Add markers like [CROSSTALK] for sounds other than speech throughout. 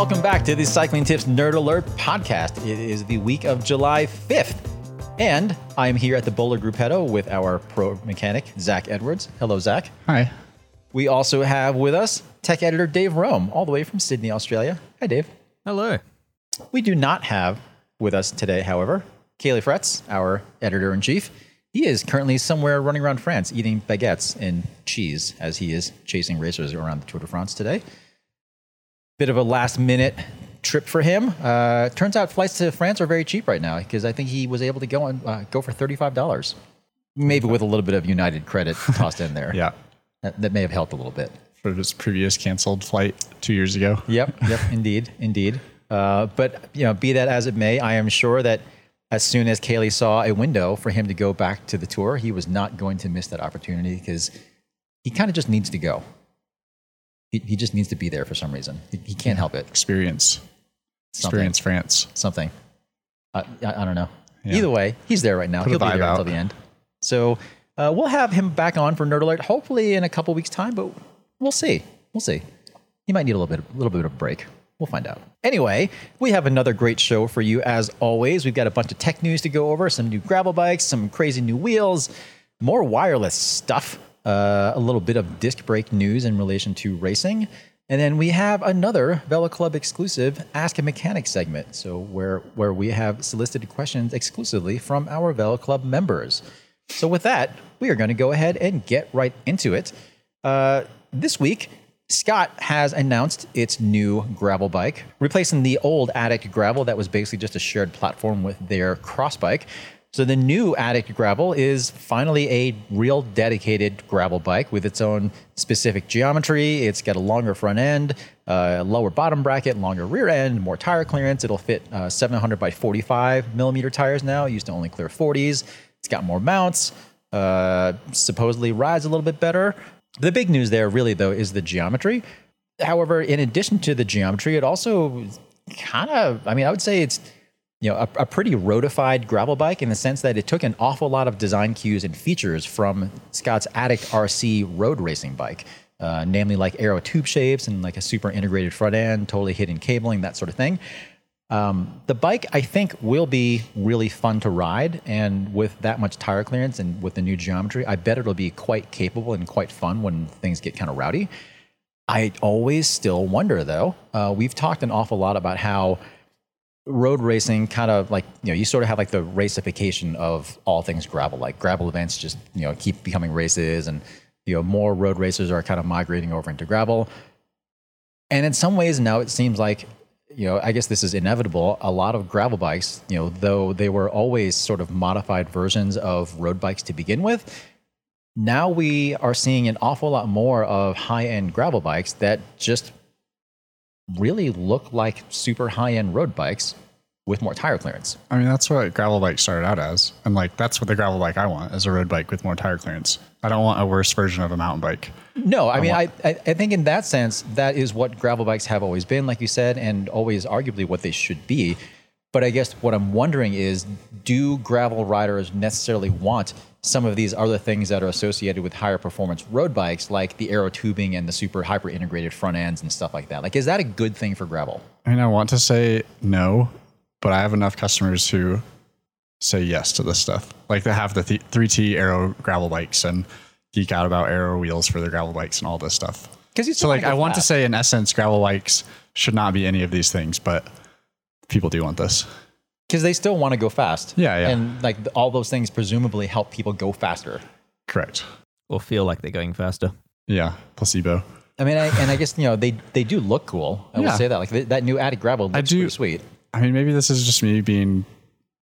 welcome back to the Cycling Tips Nerd Alert podcast. It is the week of July 5th, and I'm here at the Boulder Gruppetto with our pro mechanic, Zach Edwards. Hello, Zach. Hi. We also have with us tech editor Dave Rome, all the way from Sydney, Australia. Hi, Dave. Hello. We do not have with us today, however, Caley Fretz, our editor in chief. He is currently somewhere running around France eating baguettes and cheese as he is chasing racers around the Tour de France today. Bit of a last minute trip for him. Uh, turns out flights to France are very cheap right now because I think he was able to go and uh, go for thirty five dollars, maybe with a little bit of United credit [LAUGHS] tossed in there. Yeah. that, that may have helped a little bit. For his previous canceled flight two years ago. [LAUGHS] Yep, yep, indeed, indeed. Uh, but you know, be that as it may, I am sure that as soon as Caley saw a window for him to go back to the tour, he was not going to miss that opportunity because he kind of just needs to go. He, he just needs to be there for some reason. He, he can't help it. Experience. Something. Experience France. Something. Uh, I, I don't know. Yeah. Either way, he's there right now. Put He'll be there out. until the end. So uh, we'll have him back on for Nerd Alert hopefully in a couple weeks' time, but we'll see. We'll see. He might need a little bit, a little bit of a break. We'll find out. Anyway, we have another great show for you as always. We've got a bunch of tech news to go over, some new gravel bikes, some crazy new wheels, more wireless stuff, uh, a little bit of disc brake news in relation to racing. And then we have another Velo Club exclusive Ask a Mechanic segment. So where where we have solicited questions exclusively from our Velo Club members. So with that, we are going to go ahead and get right into it. Uh, this week, Scott has announced its new gravel bike, replacing the old Addict gravel that was basically just a shared platform with their cross bike. So the new Addict gravel is finally a real dedicated gravel bike with its own specific geometry. It's got a longer front end, uh, lower bottom bracket, longer rear end, more tire clearance. It'll fit uh, 700 by 45 millimeter tires now. Used to only clear 40s. It's got more mounts. Uh, supposedly rides a little bit better. The big news there, really though, is the geometry. However, in addition to the geometry, it also kind of, I mean, I would say it's you know a, a pretty roadified gravel bike in the sense that it took an awful lot of design cues and features from Scott's Addict RC road racing bike, uh, namely like aero tube shapes and like a super integrated front end, totally hidden cabling, that sort of thing. Um, the bike, I think, will be really fun to ride, and with that much tire clearance and with the new geometry, I bet it'll be quite capable and quite fun when things get kind of rowdy. I always still wonder, though. Uh, we've talked an awful lot about how road racing kind of like you know you sort of have like the racification of all things gravel. Like gravel events just you know keep becoming races and you know more road racers are kind of migrating over into gravel. And in some ways now it seems like you know i guess this is inevitable a lot of gravel bikes you know though they were always sort of modified versions of road bikes to begin with now we are seeing an awful lot more of high-end gravel bikes that just really look like super high-end road bikes with more tire clearance. I mean, that's what gravel bike started out as. And like, that's what the gravel bike I want is a road bike with more tire clearance. I don't want a worse version of a mountain bike. No, I mean, I, I I think in that sense, that is what gravel bikes have always been, like you said, and always arguably what they should be. But I guess what I'm wondering is do gravel riders necessarily want some of these other things that are associated with higher performance road bikes, like the aero tubing and the super hyper integrated front ends and stuff like that? Like, is that a good thing for gravel? I mean, I want to say no, but I have enough customers who say yes to this stuff. Like they have the th- 3T Aero gravel bikes and geek out about Aero wheels for their gravel bikes and all this stuff. Because you So like, I want to say in essence, gravel bikes should not be any of these things, but people do want this. Because they still want to go fast. Yeah, yeah. And like all those things presumably help people go faster. Correct. Or feel like they're going faster. Yeah. Placebo. I mean, I, and I guess you know they they do look cool. I will say that. Like th- that new Addict Gravel looks do- pretty sweet. I mean, maybe this is just me being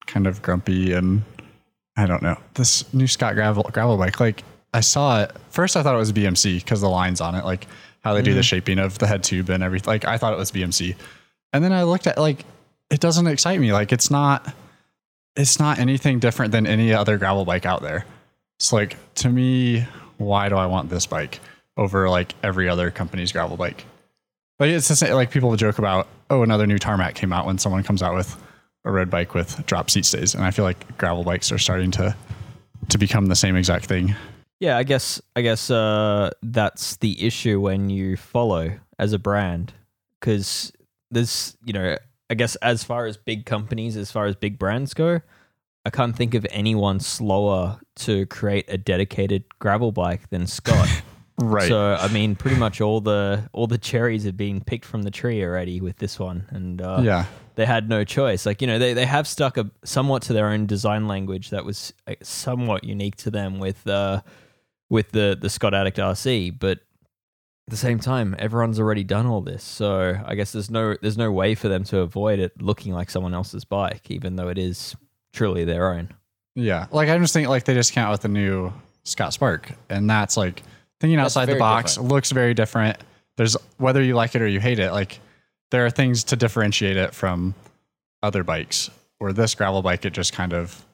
kind of grumpy and I don't know. This new Scott gravel gravel bike, like I saw it first. I thought it was BMC because the lines on it, like how they do the mm. shaping of the head tube and everything. Like I thought it was BMC, and then I looked at like it doesn't excite me. Like it's not. It's not anything different than any other gravel bike out there. It's like to me, why do I want this bike over like every other company's gravel bike? Like it's just like people joke about, oh, another new tarmac came out when someone comes out with a road bike with drop seat stays, and I feel like gravel bikes are starting to to become the same exact thing. Yeah, I guess I guess uh, that's the issue when you follow as a brand because there's you know I guess as far as big companies, as far as big brands go, I can't think of anyone slower to create a dedicated gravel bike than Scott. [LAUGHS] Right. So I mean, pretty much all the all the cherries have been picked from the tree already with this one, and uh, yeah. they had no choice. Like you know, they they have stuck a somewhat to their own design language that was uh, somewhat unique to them with uh with the the Scott Addict RC, but at the same time, everyone's already done all this, so I guess there's no there's no way for them to avoid it looking like someone else's bike, even though it is truly their own. Yeah. Like I just think like they just came out with the new Scott Spark, and that's like thinking That's outside the box. different. Looks very different. There's whether you like it or you hate it. Like there are things to differentiate it from other bikes. Or this gravel bike, it just kind of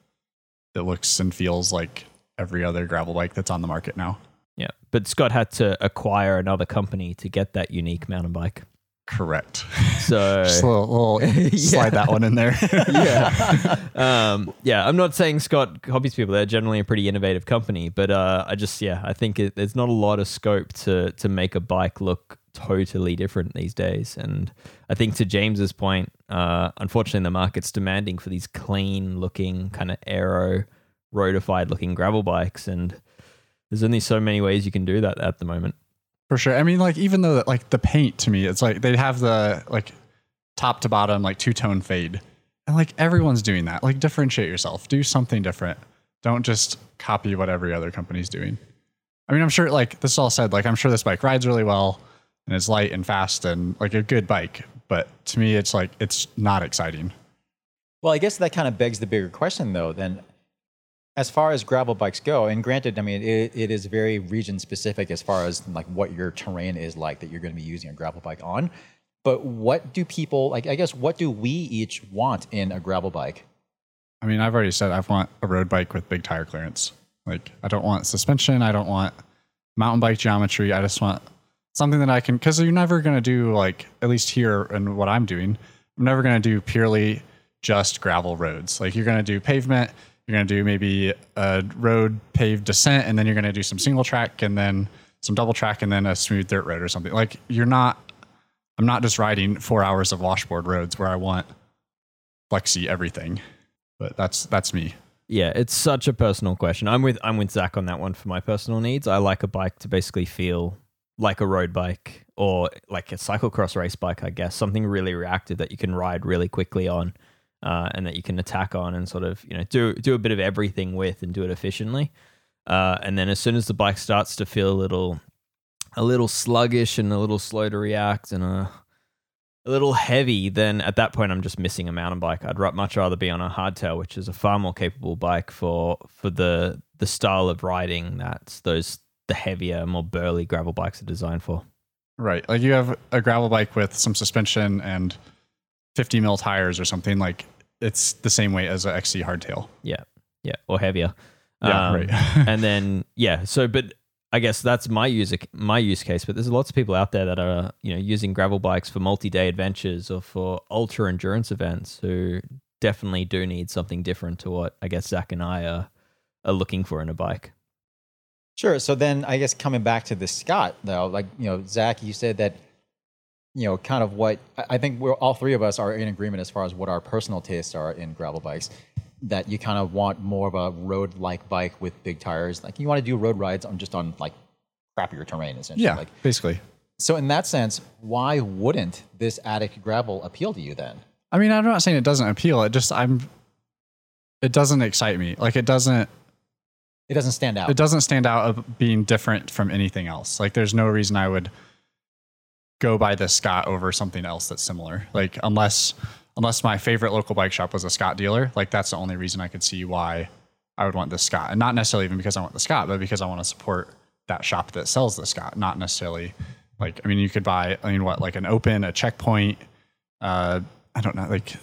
it looks and feels like every other gravel bike that's on the market now. Yeah, but Scott had to acquire another company to get that unique mountain bike. Correct. So [LAUGHS] Just a little, little [LAUGHS] slide that one in there. [LAUGHS] yeah. um, yeah, I'm not saying Scott copies people. They're generally a pretty innovative company, but uh, I just, yeah, I think it, there's not a lot of scope to to make a bike look totally different these days. And I think to James's point, uh, unfortunately, the market's demanding for these clean looking, kind of aero, roadified looking gravel bikes, and there's only so many ways you can do that at the moment. For sure. I mean, like even though that, like the paint to me, it's like they have the like top to bottom like two tone fade, and like everyone's doing that. Like differentiate yourself. Do something different. Don't just copy what every other company's doing. I mean, I'm sure like this all said, like I'm sure this bike rides really well and it's light and fast and like a good bike. But to me, it's like it's not exciting. Well, I guess that kind of begs the bigger question, though. Then, as far as gravel bikes go, and granted, I mean, it, it is very region specific as far as like what your terrain is like that you're going to be using a gravel bike on. But what do people like? I guess what do we each want in a gravel bike? I mean, I've already said I want a road bike with big tire clearance. Like, I don't want suspension. I don't want mountain bike geometry. I just want something that I can, because you're never going to do, like, at least here and what I'm doing, I'm never going to do purely just gravel roads. Like, you're going to do pavement, you're going to do maybe a road paved descent, and then you're going to do some single track and then some double track and then a smooth dirt road or something. Like, you're not, I'm not just riding four hours of washboard roads where I want flexi everything but that's that's me. Yeah, it's such a personal question. I'm with I'm with Zach on that one for my personal needs. I like a bike to basically feel like a road bike or like a cyclocross race bike, I guess. Something really reactive that you can ride really quickly on, uh, and that you can attack on and sort of you know do do a bit of everything with and do it efficiently. Uh, and then as soon as the bike starts to feel a little a little sluggish and a little slow to react and a a little heavy, then at that point I'm just missing a mountain bike. I'd much rather be on a hardtail, which is a far more capable bike for for the the style of riding that those the heavier, more burly gravel bikes are designed for. Right. Like you have a gravel bike with some suspension and 50 mil tires or something like it's the same weight as a XC hardtail. Yeah, yeah, or heavier. Yeah, Um, right. [LAUGHS] and then yeah, so but I guess that's my use my use case. But there's lots of people out there that are you know using gravel bikes for multi-day adventures or for ultra endurance events who definitely do need something different to what I guess Zach and I are are looking for in a bike. Sure. So then, I guess coming back to the Scott, though, like you know, Zach, you said that you know, kind of what I think we're all three of us are in agreement as far as what our personal tastes are in gravel bikes. That you kind of want more of a road-like bike with big tires. Like you want to do road rides on just on like crappier terrain, essentially. Yeah, Like basically. so, in that sense, why wouldn't this Addict gravel appeal to you then? I mean, I'm not saying it doesn't appeal. It just I'm it doesn't excite me. Like it doesn't It doesn't stand out. it doesn't stand out of being different from anything else. Like there's no reason I would go buy this Scott over something else that's similar. Like unless unless my favorite local bike shop was a Scott dealer, like that's the only reason I could see why I would want the Scott. And not necessarily even because I want the Scott, but because I want to support that shop that sells the Scott, not necessarily like I mean you could buy I mean what like an open, a checkpoint, uh I don't know, like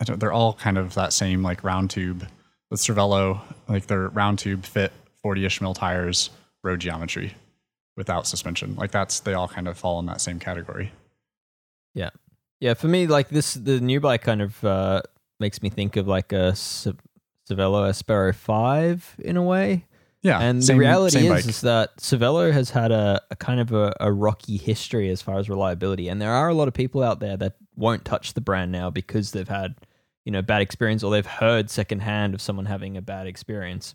I don't they're all kind of that same like round tube with Cervelo, like they're round tube fit 40-ish mil tires, road geometry without suspension. Like that's they all kind of fall in that same category. Yeah, yeah. For me, like this, the new bike kind of uh, makes me think of like a Ce- Cervelo Aspero Five in a way. Yeah. And same- the reality is, is that Cervelo has had a, a kind of a, a rocky history as far as reliability, and there are a lot of people out there that won't touch the brand now because they've had you know bad experience or they've heard secondhand of someone having a bad experience.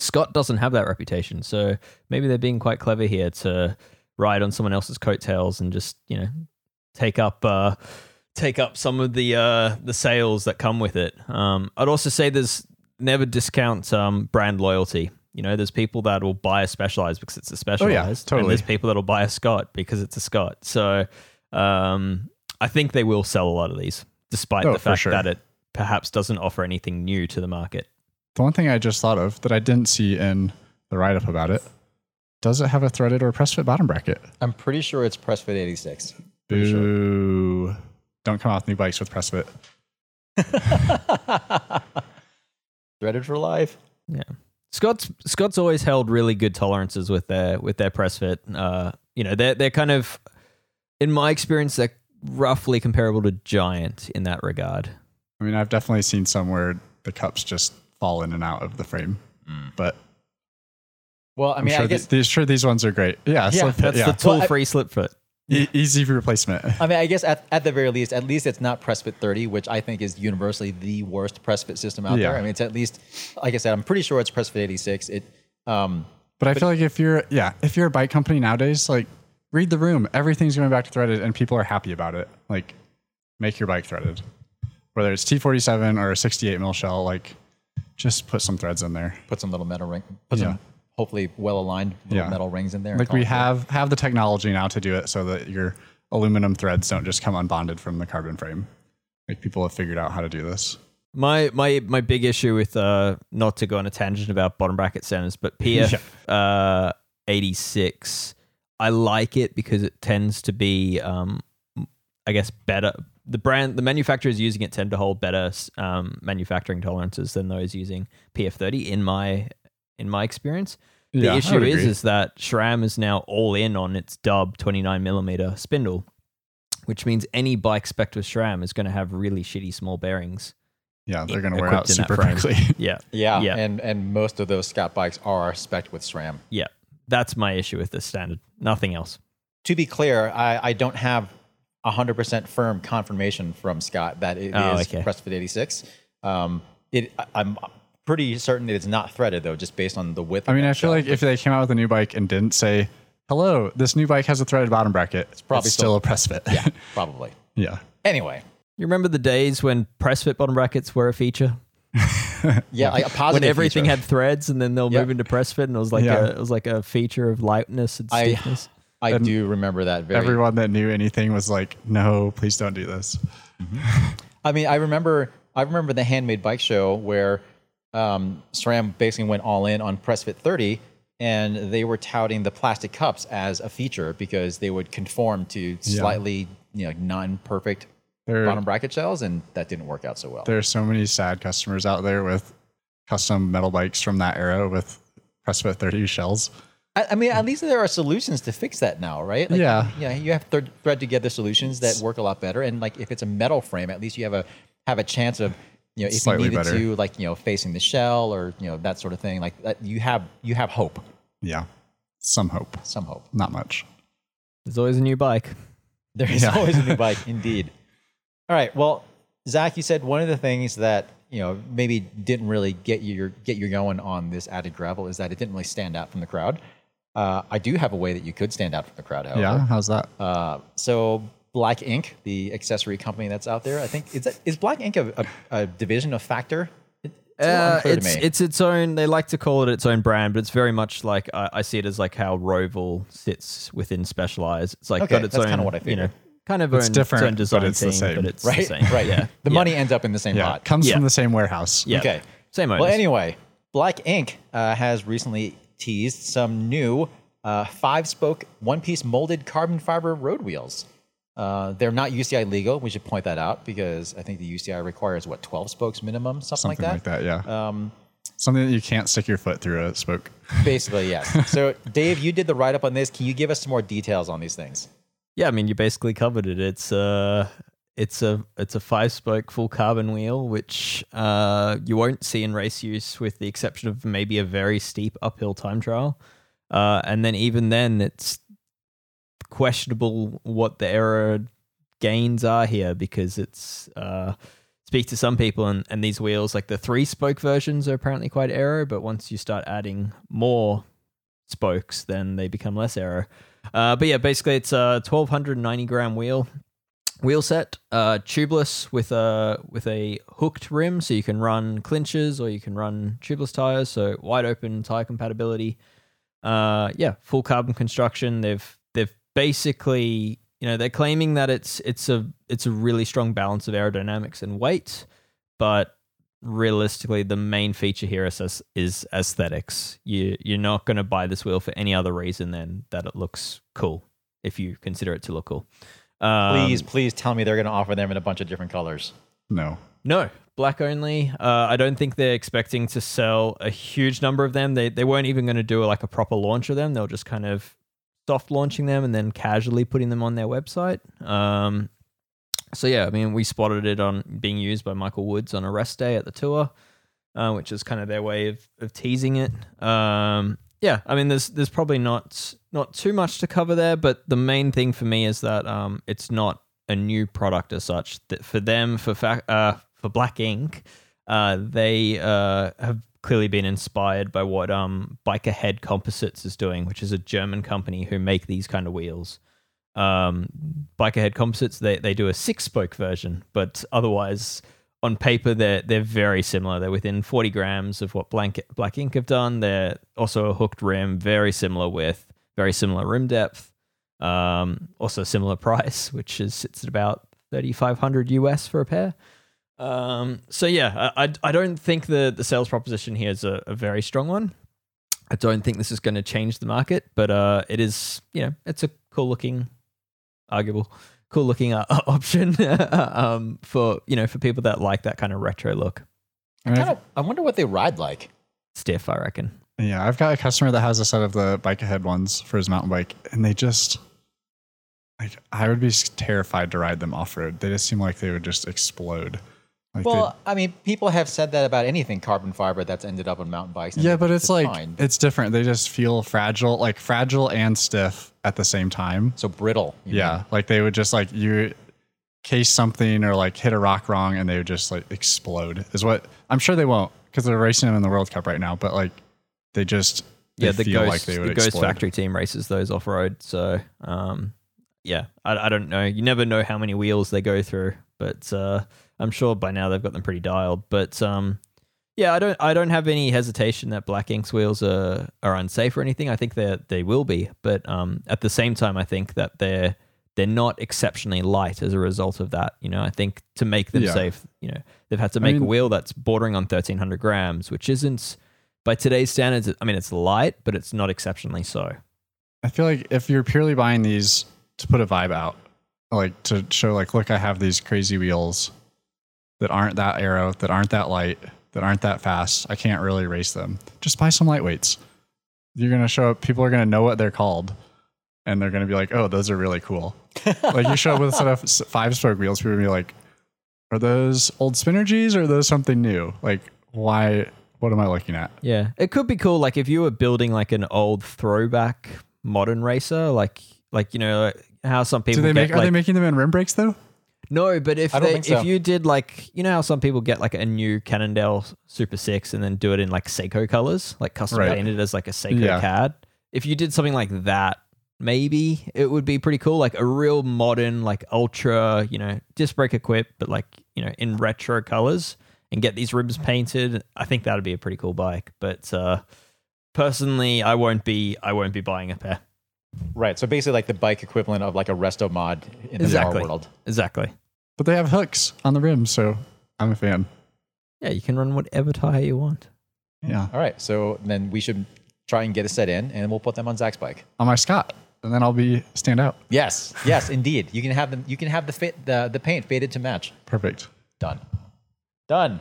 Scott doesn't have that reputation, so maybe they're being quite clever here to ride on someone else's coattails and just you know take up uh, take up some of the uh, the sales that come with it. Um, I'd also say there's never discount um, brand loyalty. You know, there's people that will buy a Specialized because it's a Specialized, totally. and there's people that'll buy a Scott because it's a Scott. So um, I think they will sell a lot of these, despite Oh, the fact sure. that it perhaps doesn't offer anything new to the market. The one thing I just thought of that I didn't see in the write up about it does it have a threaded or press fit bottom bracket? I'm pretty sure it's press fit 86. Pretty sure. Boo. Don't come off new bikes with press fit. [LAUGHS] Threaded for life. Yeah. Scott's Scott's always held really good tolerances with their with their press fit. Uh, you know, they're they're kind of in my experience, they're roughly comparable to Giant in that regard. I mean, I've definitely seen some where the cups just fall in and out of the frame, but Well, I I'm mean, sure, I guess. these, sure these ones are great. Yeah, Yeah, slip That's yeah. the tool Well, I- free slip foot. E- easy replacement. I mean, I guess at, at the very least, at least it's not press fit 30, which I think is universally the worst press fit system out Yeah. there. I mean, it's at least, like I said, I'm pretty sure it's press fit 86. It, um, But I feel like if you're yeah, if you're a bike company nowadays, like read the room. Everything's going back to threaded and people are happy about it. Like make your bike threaded. Whether it's T47 or a 68 mil shell, like just put some threads in there. put some little metal ring, put Yeah. some hopefully well aligned little Yeah. metal rings in there. Like call we it have have the technology now to do it so that your aluminum threads don't just come unbonded from the carbon frame. Like people have figured out how to do this. My my my big issue with uh not to go on a tangent about bottom bracket centers, but PF [LAUGHS] uh eighty six, I like it because it tends to be um I guess better. The brand, the manufacturers using it tend to hold better um, manufacturing tolerances than those using PF30. In my in my experience, the Yeah, issue is is that SRAM is now all in on its dub 29 millimeter spindle, which means any bike spec with SRAM is going to have really shitty small bearings. yeah, they're going to wear out equipped in that super frame. quickly. [LAUGHS] Yeah, [LAUGHS] Yeah, Yeah. and and most of those Scott bikes are spec'd with SRAM. yeah. That's my issue with this standard. Nothing else. To be clear, I, I don't have 100% firm confirmation from Scott that it is Oh, okay. press fit 86. Um, it, I- I'm pretty certain that it's not threaded though, just based on the width. I mean, I feel shell. like if they came out with a new bike and didn't say, "Hello, this new bike has a threaded bottom bracket," it's probably still still- a press fit. yeah, [LAUGHS] probably. yeah. Anyway, You remember the days when press fit bottom brackets were a feature? [LAUGHS] yeah, like a positive when everything feature. had threads and then they'll Yeah. move into press fit and it was like Yeah. a it was like a feature of lightness and I- stiffness. I and do remember that very. Everyone that knew anything was like, "No, please don't do this." [LAUGHS] I mean, I remember I remember the handmade bike show where um, SRAM basically went all in on PressFit 30, and they were touting the plastic cups as a feature because they would conform to slightly you know non-perfect There, bottom bracket shells, and that didn't work out so well. there are so many sad customers out there with custom metal bikes from that era with press fit 30 shells. I, I mean, at least there are solutions to fix that now, right? Like, Yeah. yeah. You have thread, thread together solutions that work a lot better, and like if it's a metal frame, at least you have a have a chance of you know if Slightly you needed better. to like you know facing the shell or you know that sort of thing. Like that, you have you have hope, Yeah, some hope, some hope. not much. There's always a new bike. There is Yeah. always a new [LAUGHS] bike, indeed. All right. Well, Zach, you said one of the things that you know maybe didn't really get you get you going on this Addict gravel is that it didn't really stand out from the crowd. Uh, I do have a way that you could stand out from the crowd. However. Yeah, how's that? Uh, so Black Inc, the accessory company that's out there, I think is that, is Black Inc a, a, a division of Factor? It- It's, Uh, it's it's its own. They like to call it its own brand, but it's very much like I, I see it as like how Roval sits within Specialized. It's like Okay, got its that's own. kinda what I you know, kind of It's own, different, its own but design it's the team, same. but it's right, the same. right. Yeah, The yeah. money ends up in the same Yeah, pot. comes Yeah. from the same warehouse. Yeah. Okay. Same owners. Well, anyway, Black Inc uh, has recently teased some new uh, five-spoke, one-piece molded carbon fiber road wheels. Uh, they're not UCI legal. We should point that out because I think the UCI requires what 12 spokes minimum, something, something like like that. that. yeah, Um, something that you can't stick your foot through a spoke. [LAUGHS] basically, yes. So, Dave, you did the write-up on this. Can you give us some more details on these things? Yeah, I mean, you basically covered it. It's uh it's a it's a five spoke full carbon wheel, which uh you won't see in race use, with the exception of maybe a very steep uphill time trial. Uh, and then even then, it's questionable what the aero gains are here because it's uh, speak to some people and, and these wheels like the three spoke versions are apparently quite aero, but once you start adding more spokes, then they become less aero. Uh, but yeah, basically it's a 1290 gram wheel wheel set, uh, tubeless with a with a hooked rim, so you can run clinchers or you can run tubeless tires. So wide open tire compatibility. Uh, yeah, full carbon construction. They've they've basically you know they're claiming that it's it's a it's a really strong balance of aerodynamics and weight, but realistically the main feature here is is aesthetics. You you're not going to buy this wheel for any other reason than that it looks cool. If you consider it to look cool. Um, Please, please tell me they're going to offer them in a bunch of different colors. No. No, black only. Uh, I don't think they're expecting to sell a huge number of them. They they weren't even going to do like a proper launch of them. They'll just kind of soft launching them and then casually putting them on their website. Um, so yeah, I mean, we spotted it on being used by Michael Woods on a rest day at the tour, uh, which is kind of their way of of teasing it. Um, yeah, I mean, there's there's probably not not too much to cover there, but the main thing for me is that um, it's not a new product as such. That for them, for fa- uh, for Black Inc, uh, they uh, have clearly been inspired by what um, BikeAhead Composites is doing, which is a German company who make these kind of wheels. Um, BikeAhead Composites, they, they do a six spoke version, but otherwise, on paper, they're, they're very similar. They're within 40 grams of what Blank, Black Inc have done. They're also a hooked rim, very similar width, very similar rim depth, um, also similar [LAUGHS] price, which is it's at about 3500 US for a pair. Um, so yeah, I, I, I don't think the, the sales proposition here is a, a very strong one. I don't think this is going to change the market, but uh, it is, you know, it's a cool looking, arguable, cool looking uh, [LAUGHS] option [LAUGHS] um, for you know for people that like that kind of retro look. I mean, Kind of, I wonder what they ride like. Stiff, I reckon. Yeah, I've got a customer that has a set of the BikeAhead ones for his mountain bike, and they just like I would be terrified to ride them off road. They just seem like they would just explode. Like they- Well, I mean, people have said that about anything carbon fiber that's ended up on mountain bikes. yeah, but it's, like fine. it's different. They just feel fragile, like fragile and stiff at the same time. so brittle. Yeah, mean. like they would just like you case something or like hit a rock wrong, and they would just like explode. Is what I'm sure they won't because they're racing them in the World Cup right now. But like they just they yeah, the feel Ghost, like they the would Ghost explode. factory team races those off road. So, um, yeah, I, I don't know. You never know how many wheels they go through, but uh, I'm sure by now they've got them pretty dialed. But um, yeah, I don't I don't have any hesitation that Black Inc's wheels are are unsafe or anything. I think they they will be, but um, at the same time, I think that they're they're not exceptionally light as a result of that. You know, I think to make them Yeah. safe, you know, they've had to make a mean- wheel that's bordering on 1300 grams, which isn't by today's standards. I mean, it's light, but it's not exceptionally so. I feel like if you're purely buying these to put a vibe out, like to show, like, look, I have these crazy wheels that aren't that aero, that aren't that light, that aren't that fast. I can't really race them. Just buy some lightweights. You're gonna show up. People are gonna know what they're called, and they're gonna be like, "Oh, those are really cool." [LAUGHS] like you show up with a set of five spoke wheels, people are be like, "Are those old Spinergies or are those something new?" Like, why? What am I looking at? Yeah, it could be cool. Like if you were building like an old throwback modern racer, like like you know how some people Do they get make? Are like, they making them in rim brakes though? No, but if they, so. if you did like you know how some people get like a new Cannondale Super Six and then do it in like Saeco colors, like custom Right. painted as like a Saeco Yeah. CAD. If you did something like that, maybe it would be pretty cool. Like a real modern, like ultra, you know, disc brake equipped, but like you know in retro colors and get these rims painted. I think that'd be a pretty cool bike. But uh, personally, I won't be I won't be buying a pair. Right. So basically, like the bike equivalent of like a resto mod in the Exactly. World. Exactly. But they have hooks on the rims, so I'm a fan. Yeah, you can run whatever tire you want. Yeah. All right. So then we should try and get a set in, and we'll put them on Zach's bike. On my Scott. And then I'll be stand out. Yes. Yes, indeed. You can have them. You can have the fit the the paint faded to match. Perfect. Done. Done.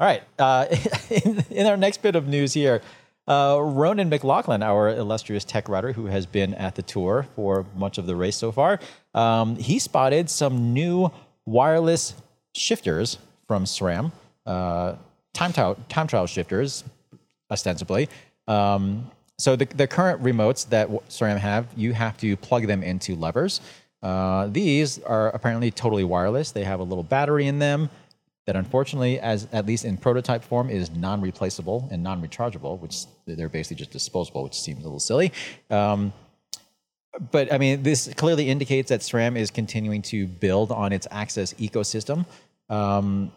All right. Uh, [LAUGHS] in, in our next bit of news here, uh, Ronan McLaughlin, our illustrious tech writer who has been at the tour for much of the race so far, um, he spotted some new wireless shifters from SRAM, uh, time, trial, time trial shifters, ostensibly. Um, so the, the current remotes that SRAM have, you have to plug them into levers. Uh, these are apparently totally wireless. They have a little battery in them that, unfortunately, as at least in prototype form, is non-replaceable and non-rechargeable, which they're basically just disposable, which seems a little silly. Um, but I mean, this clearly indicates that SRAM is continuing to build on its AXS ecosystem. Um,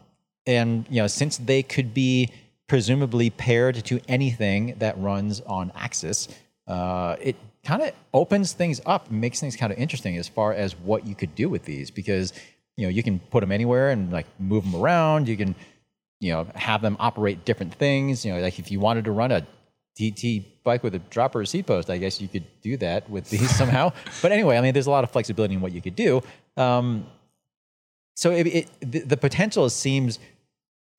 and you know, since they could be presumably paired to anything that runs on AXS, uh, it kind of opens things up, makes things kind of interesting as far as what you could do with these because you know you can put them anywhere and like move them around. You can you know have them operate different things. You know, like if you wanted to run a TT bike with a dropper or seat post, I guess you could do that with these [LAUGHS] somehow. But anyway, I mean, there's a lot of flexibility in what you could do. Um, so it, it, the, the potential seems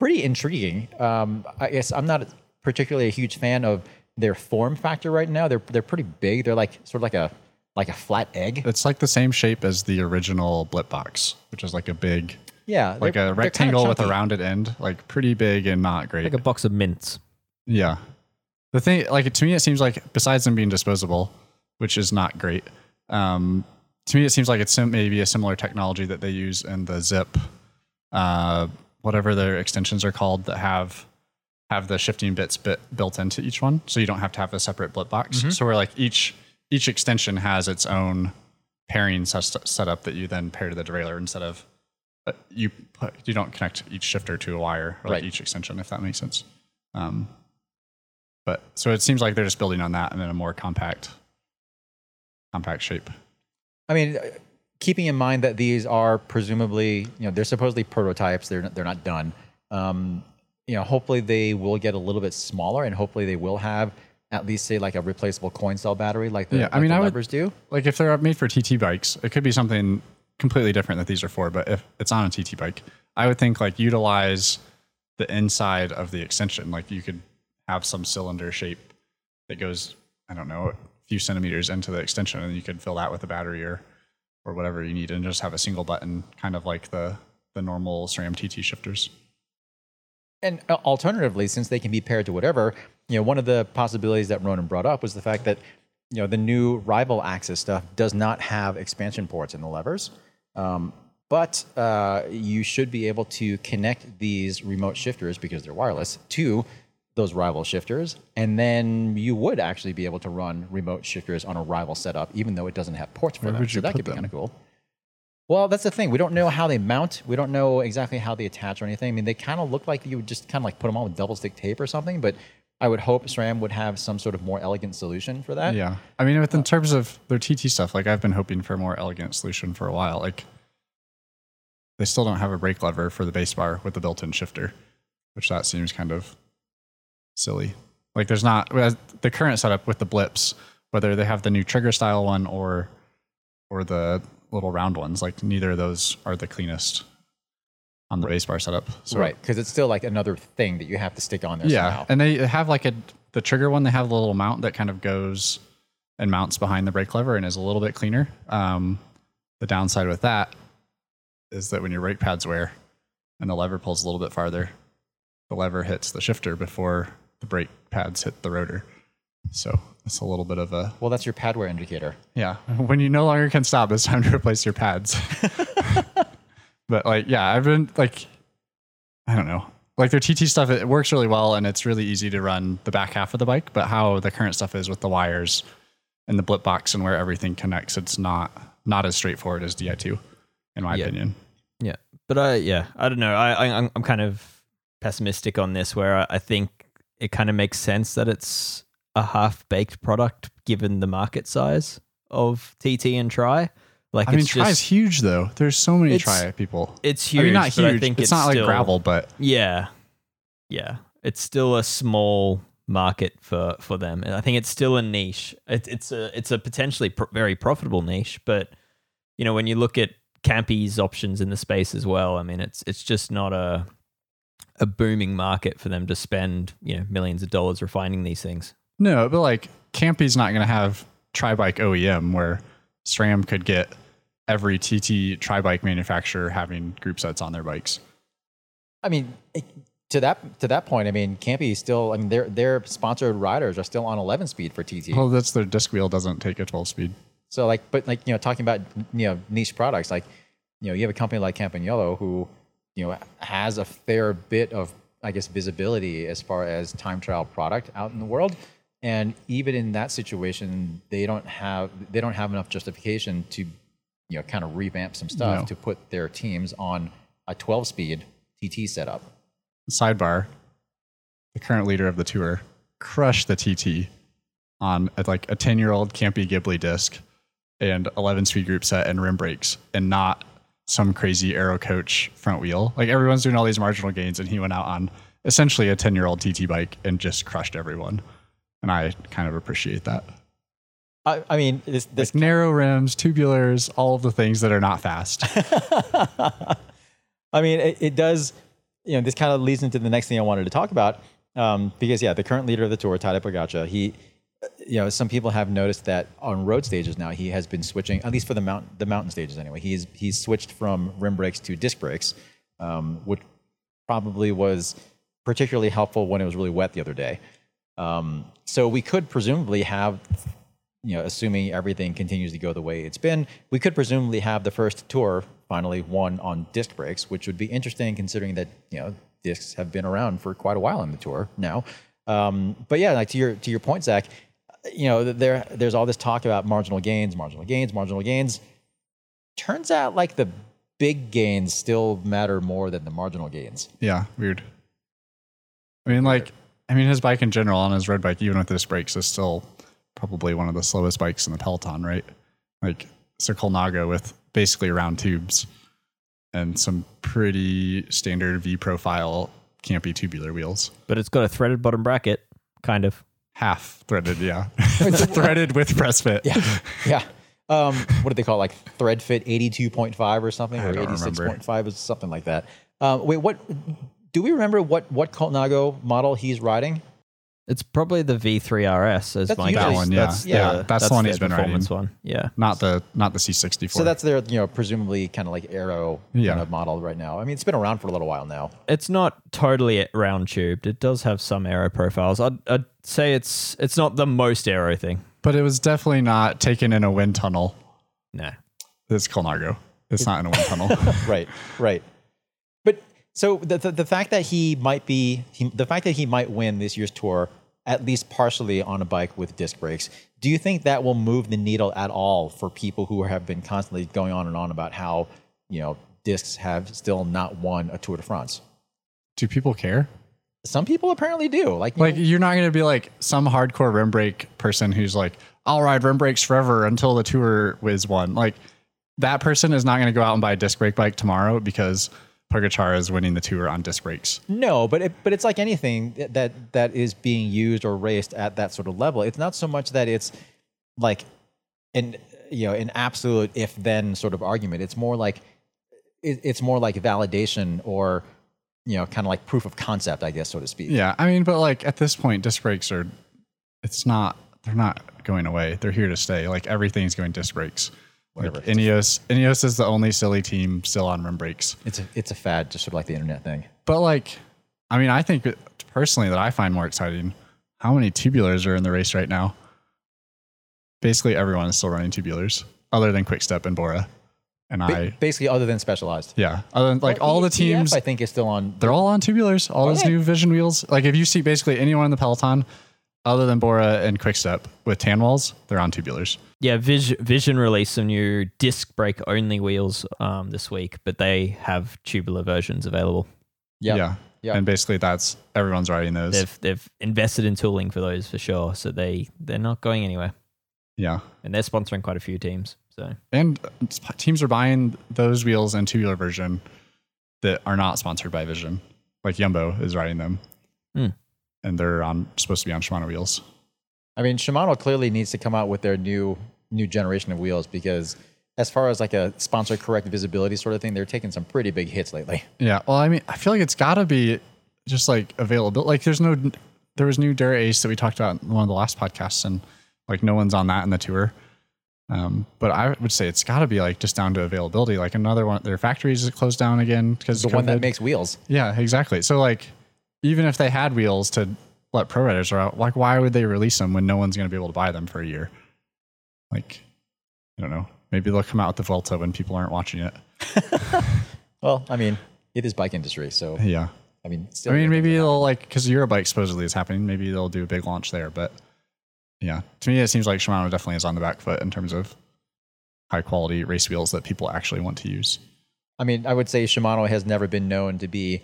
pretty intriguing. Um, I guess I'm not particularly a huge fan of their form factor right now. They're they're pretty big. They're like sort of like a like a flat egg. It's like the same shape as the original Blip box, which is like a big, Yeah, like a they're kinda rectangle with a rounded end, like pretty big and not great. Like a box of mints. Yeah. The thing, like to me, it seems like besides them being disposable, which is not great. Um, to me, it seems like it's sim- maybe a similar technology that they use in the Zipp, uh, whatever their extensions are called that have have the shifting bits bit built into each one, so you don't have to have a separate blip box. So where like each each extension has its own pairing setup that you then pair to the derailleur instead of uh, you put, you don't connect each shifter to a wire or like each extension if that makes sense. Um, but so it seems like they're just building on that and in a more compact compact shape. I mean, uh, keeping in mind that these are presumably, you know, they're supposedly prototypes. They're not, they're not done. Um, you know, hopefully they will get a little bit smaller, and hopefully they will have at least say like a replaceable coin cell battery, like the, Yeah, I mean, the I would- do. Like if they're made for TT bikes, it could be something completely different that these are for. But if it's on a TT bike, I would think like utilize the inside of the extension. Like you could have some cylinder shape that goes, I don't know, a few centimeters into the extension, and you could fill that with a battery or or whatever you need, and just have a single button, kind of like the the normal SRAM TT shifters. And uh, alternatively, since they can be paired to whatever, you know, one of the possibilities that Ronan brought up was the fact that, you know, the new rival AXS stuff does not have expansion ports in the levers. Um, but uh, you should be able to connect these remote shifters because they're wireless to those rival shifters, and then you would actually be able to run remote shifters on a rival setup, even though it doesn't have ports for Where them. so that could be kind of cool. Well, that's the thing. We don't know how they mount. We don't know exactly how they attach or anything. I mean, they kind of look like you would just kind of like put them on with double stick tape or something. But I would hope SRAM would have some sort of more elegant solution for that. Yeah. I mean, in terms of their TT stuff, like I've been hoping for a more elegant solution for a while. Like they still don't have a brake lever for the base bar with the built-in shifter, which that seems kind of silly. Like there's not the current setup with the blips, whether they have the new trigger style one or or the little round ones, like neither of those are the cleanest on the base bar setup. So Right, because it's still like another thing that you have to stick on there yeah, somehow. and they have like a the trigger one. They have a little mount that kind of goes and mounts behind the brake lever and is a little bit cleaner. Um, the downside with that is that when your brake pads wear and the lever pulls a little bit farther, the lever hits the shifter before the brake pads hit the rotor. So it's a little bit of a Well, that's your pad wear indicator. yeah. [LAUGHS] When you no longer can stop, it's time to replace your pads. [LAUGHS] [LAUGHS] but like, yeah, I've been like, I don't know. Like their TT stuff, it works really well and it's really easy to run the back half of the bike. But how the current stuff is with the wires and the blip box and where everything connects, it's not not as straightforward as Di2, in my Yeah. opinion. Yeah, but I yeah I don't know. I, I I'm I'm kind of pessimistic on this, where I, I think it kind of makes sense that it's a half baked product given the market size of TT and Try. Like I mean, it's Try is huge though. There's so many Try people. it's huge. I mean, not huge. I think it's, it's, not like gravel, but Yeah, yeah. It's still a small market for for them, and I think it's still a niche. It, it's a it's a potentially pr- very profitable niche, but you know when you look at Campy's options in the space as well, I mean it's it's just not a a booming market for them to spend you know millions of dollars refining these things. No, but like Campy's not going to have tri-bike OEM where SRAM could get every TT tri-bike manufacturer having group sets on their bikes. I mean, to that to that point, I mean, Campy still. I mean, their their sponsored riders are still on 11 speed for TT. Well, that's their disc wheel doesn't take a 12 speed. So like, but like you know, talking about you know niche products, like you know, you have a company like Campagnolo who you know has a fair bit of I guess visibility as far as time trial product out in the world, and even in that situation, they don't have they don't have enough justification to you know kind of revamp some stuff No. to put their teams on a 12 speed TT setup. Sidebar: the current leader of the tour crushed the TT on like a ten year old Campy Ghibli disc and eleven speed group set and rim brakes, and not some crazy Aerocoach front wheel. Like everyone's doing all these marginal gains, and he went out on essentially a ten year old TT bike and just crushed everyone. And I kind of appreciate that. I, I mean, this, this Like narrow rims, tubulars, all of the things that are not fast. [LAUGHS] I mean, it, it does. You know, this kind of leads into the next thing I wanted to talk about, um, because yeah, the current leader of the tour, Tadej Pogacar, he, you know, some people have noticed that on road stages now he has been switching, at least for the mountain, the mountain stages anyway. He's he's switched from rim brakes to disc brakes, um, which probably was particularly helpful when it was really wet the other day. Um, so we could presumably have you know, assuming everything continues to go the way it's been, we could presumably have the first tour finally won on disc brakes, which would be interesting considering that you know discs have been around for quite a while in the tour now. Um, but yeah, like to your to your point, Zach, you know, there there's all this talk about marginal gains, marginal gains, marginal gains. Turns out like the big gains still matter more than the marginal gains. Yeah, weird. I mean, like, I mean, his bike in general on his road bike, even with disc brakes, is still probably one of the slowest bikes in the peloton, right? Like, it's a Colnago with basically round tubes and some pretty standard V profile campy tubular wheels. But it's got a threaded bottom bracket, kind of. Half threaded, yeah. [LAUGHS] [LAUGHS] threaded with press fit. Yeah, yeah. Um, what do they call it? Like thread fit eighty two point five or something, or eighty six point five, is something like that. Um, wait, what? Do we remember what what Colnago model he's riding? It's probably the V3 RS as That's my usually- guess. one, yeah. That's, Yeah, that's the one he's their been performance one. Yeah. Not the not the C64. So that's their you know presumably kind of like aero Yeah. kind of model right now. I mean, it's been around for a little while now. It's not totally round tubed. It does have some aero profiles. I'd, I'd say it's it's not the most aero thing. but it was definitely not taken in a wind tunnel. No. It's Colnago. It's not in a wind tunnel. [LAUGHS] right, right. So the, the the fact that he might be he, the fact that he might win this year's tour at least partially on a bike with disc brakes. Do you think that will move the needle at all for people who have been constantly going on and on about how you know discs have still not won a Tour de France? Do people care? Some people apparently do. Like, Like you're not going to be like some hardcore rim brake person who's like, I'll ride rim brakes forever until the tour is won. Like that person is not going to go out and buy a disc brake bike tomorrow because Pogacar is winning the tour on disc brakes. No, but it, but it's like anything that that is being used or raced at that sort of level. It's not so much that it's like an you know an absolute if then sort of argument. It's more like it, it's more like validation or you know kind of like proof of concept, I guess, so to speak. Yeah, I mean, but like at this point, disc brakes are, it's not, they're not going away. They're here to stay. Like everything's going disc brakes. Like Whatever. Ineos, Ineos is the only silly team still on rim brakes. It's a it's a fad, just sort of like the internet thing. But like, I mean, I think personally that I find more exciting. How many tubulars are in the race right now? Basically, everyone is still running tubulars, other than Quickstep and Bora. And Ba- I, basically, other than specialized. yeah, other than like Well, all the teams, I think, is still on. they're all on tubulars. All those new Vision wheels. Like if you see basically anyone in the peloton, other than Bora and Quickstep with tan walls, they're on tubulars. Yeah, Vision, Vision released some new disc brake only wheels um, this week, but they have tubular versions available. Yeah, Yeah. Yeah. And basically, that's everyone's riding those. They've they've invested in tooling for those for sure, so they they're not going anywhere, yeah. and they're sponsoring quite a few teams. So And teams are buying those wheels in tubular version that are not sponsored by Vision. Like Jumbo is riding them. Hmm. And they're on supposed to be on Shimano wheels. I mean, Shimano clearly needs to come out with their new new generation of wheels because, as far as like a sponsor correct visibility sort of thing, they're taking some pretty big hits lately. Yeah. Well, I mean, I feel like it's got to be just like available. Like, there's no, there was new Dura Ace that we talked about in one of the last podcasts, and like no one's on that in the tour. Um, but I would say it's got to be like just down to availability. Like another one, their factories is closed down again because The one that makes wheels. Yeah, exactly. So like, even if they had wheels to let pro riders out, like why would they release them when no one's going to be able to buy them for a year? Like, I don't know. Maybe they'll come out with the Vuelta when people aren't watching it. [LAUGHS] Well, I mean, it is bike industry, so Yeah. I mean, still I mean, maybe they'll like because Eurobike supposedly is happening. Maybe they'll do a big launch there. But yeah, to me, it seems like Shimano definitely is on the back foot in terms of high quality race wheels that people actually want to use. I mean, I would say Shimano has never been known to be,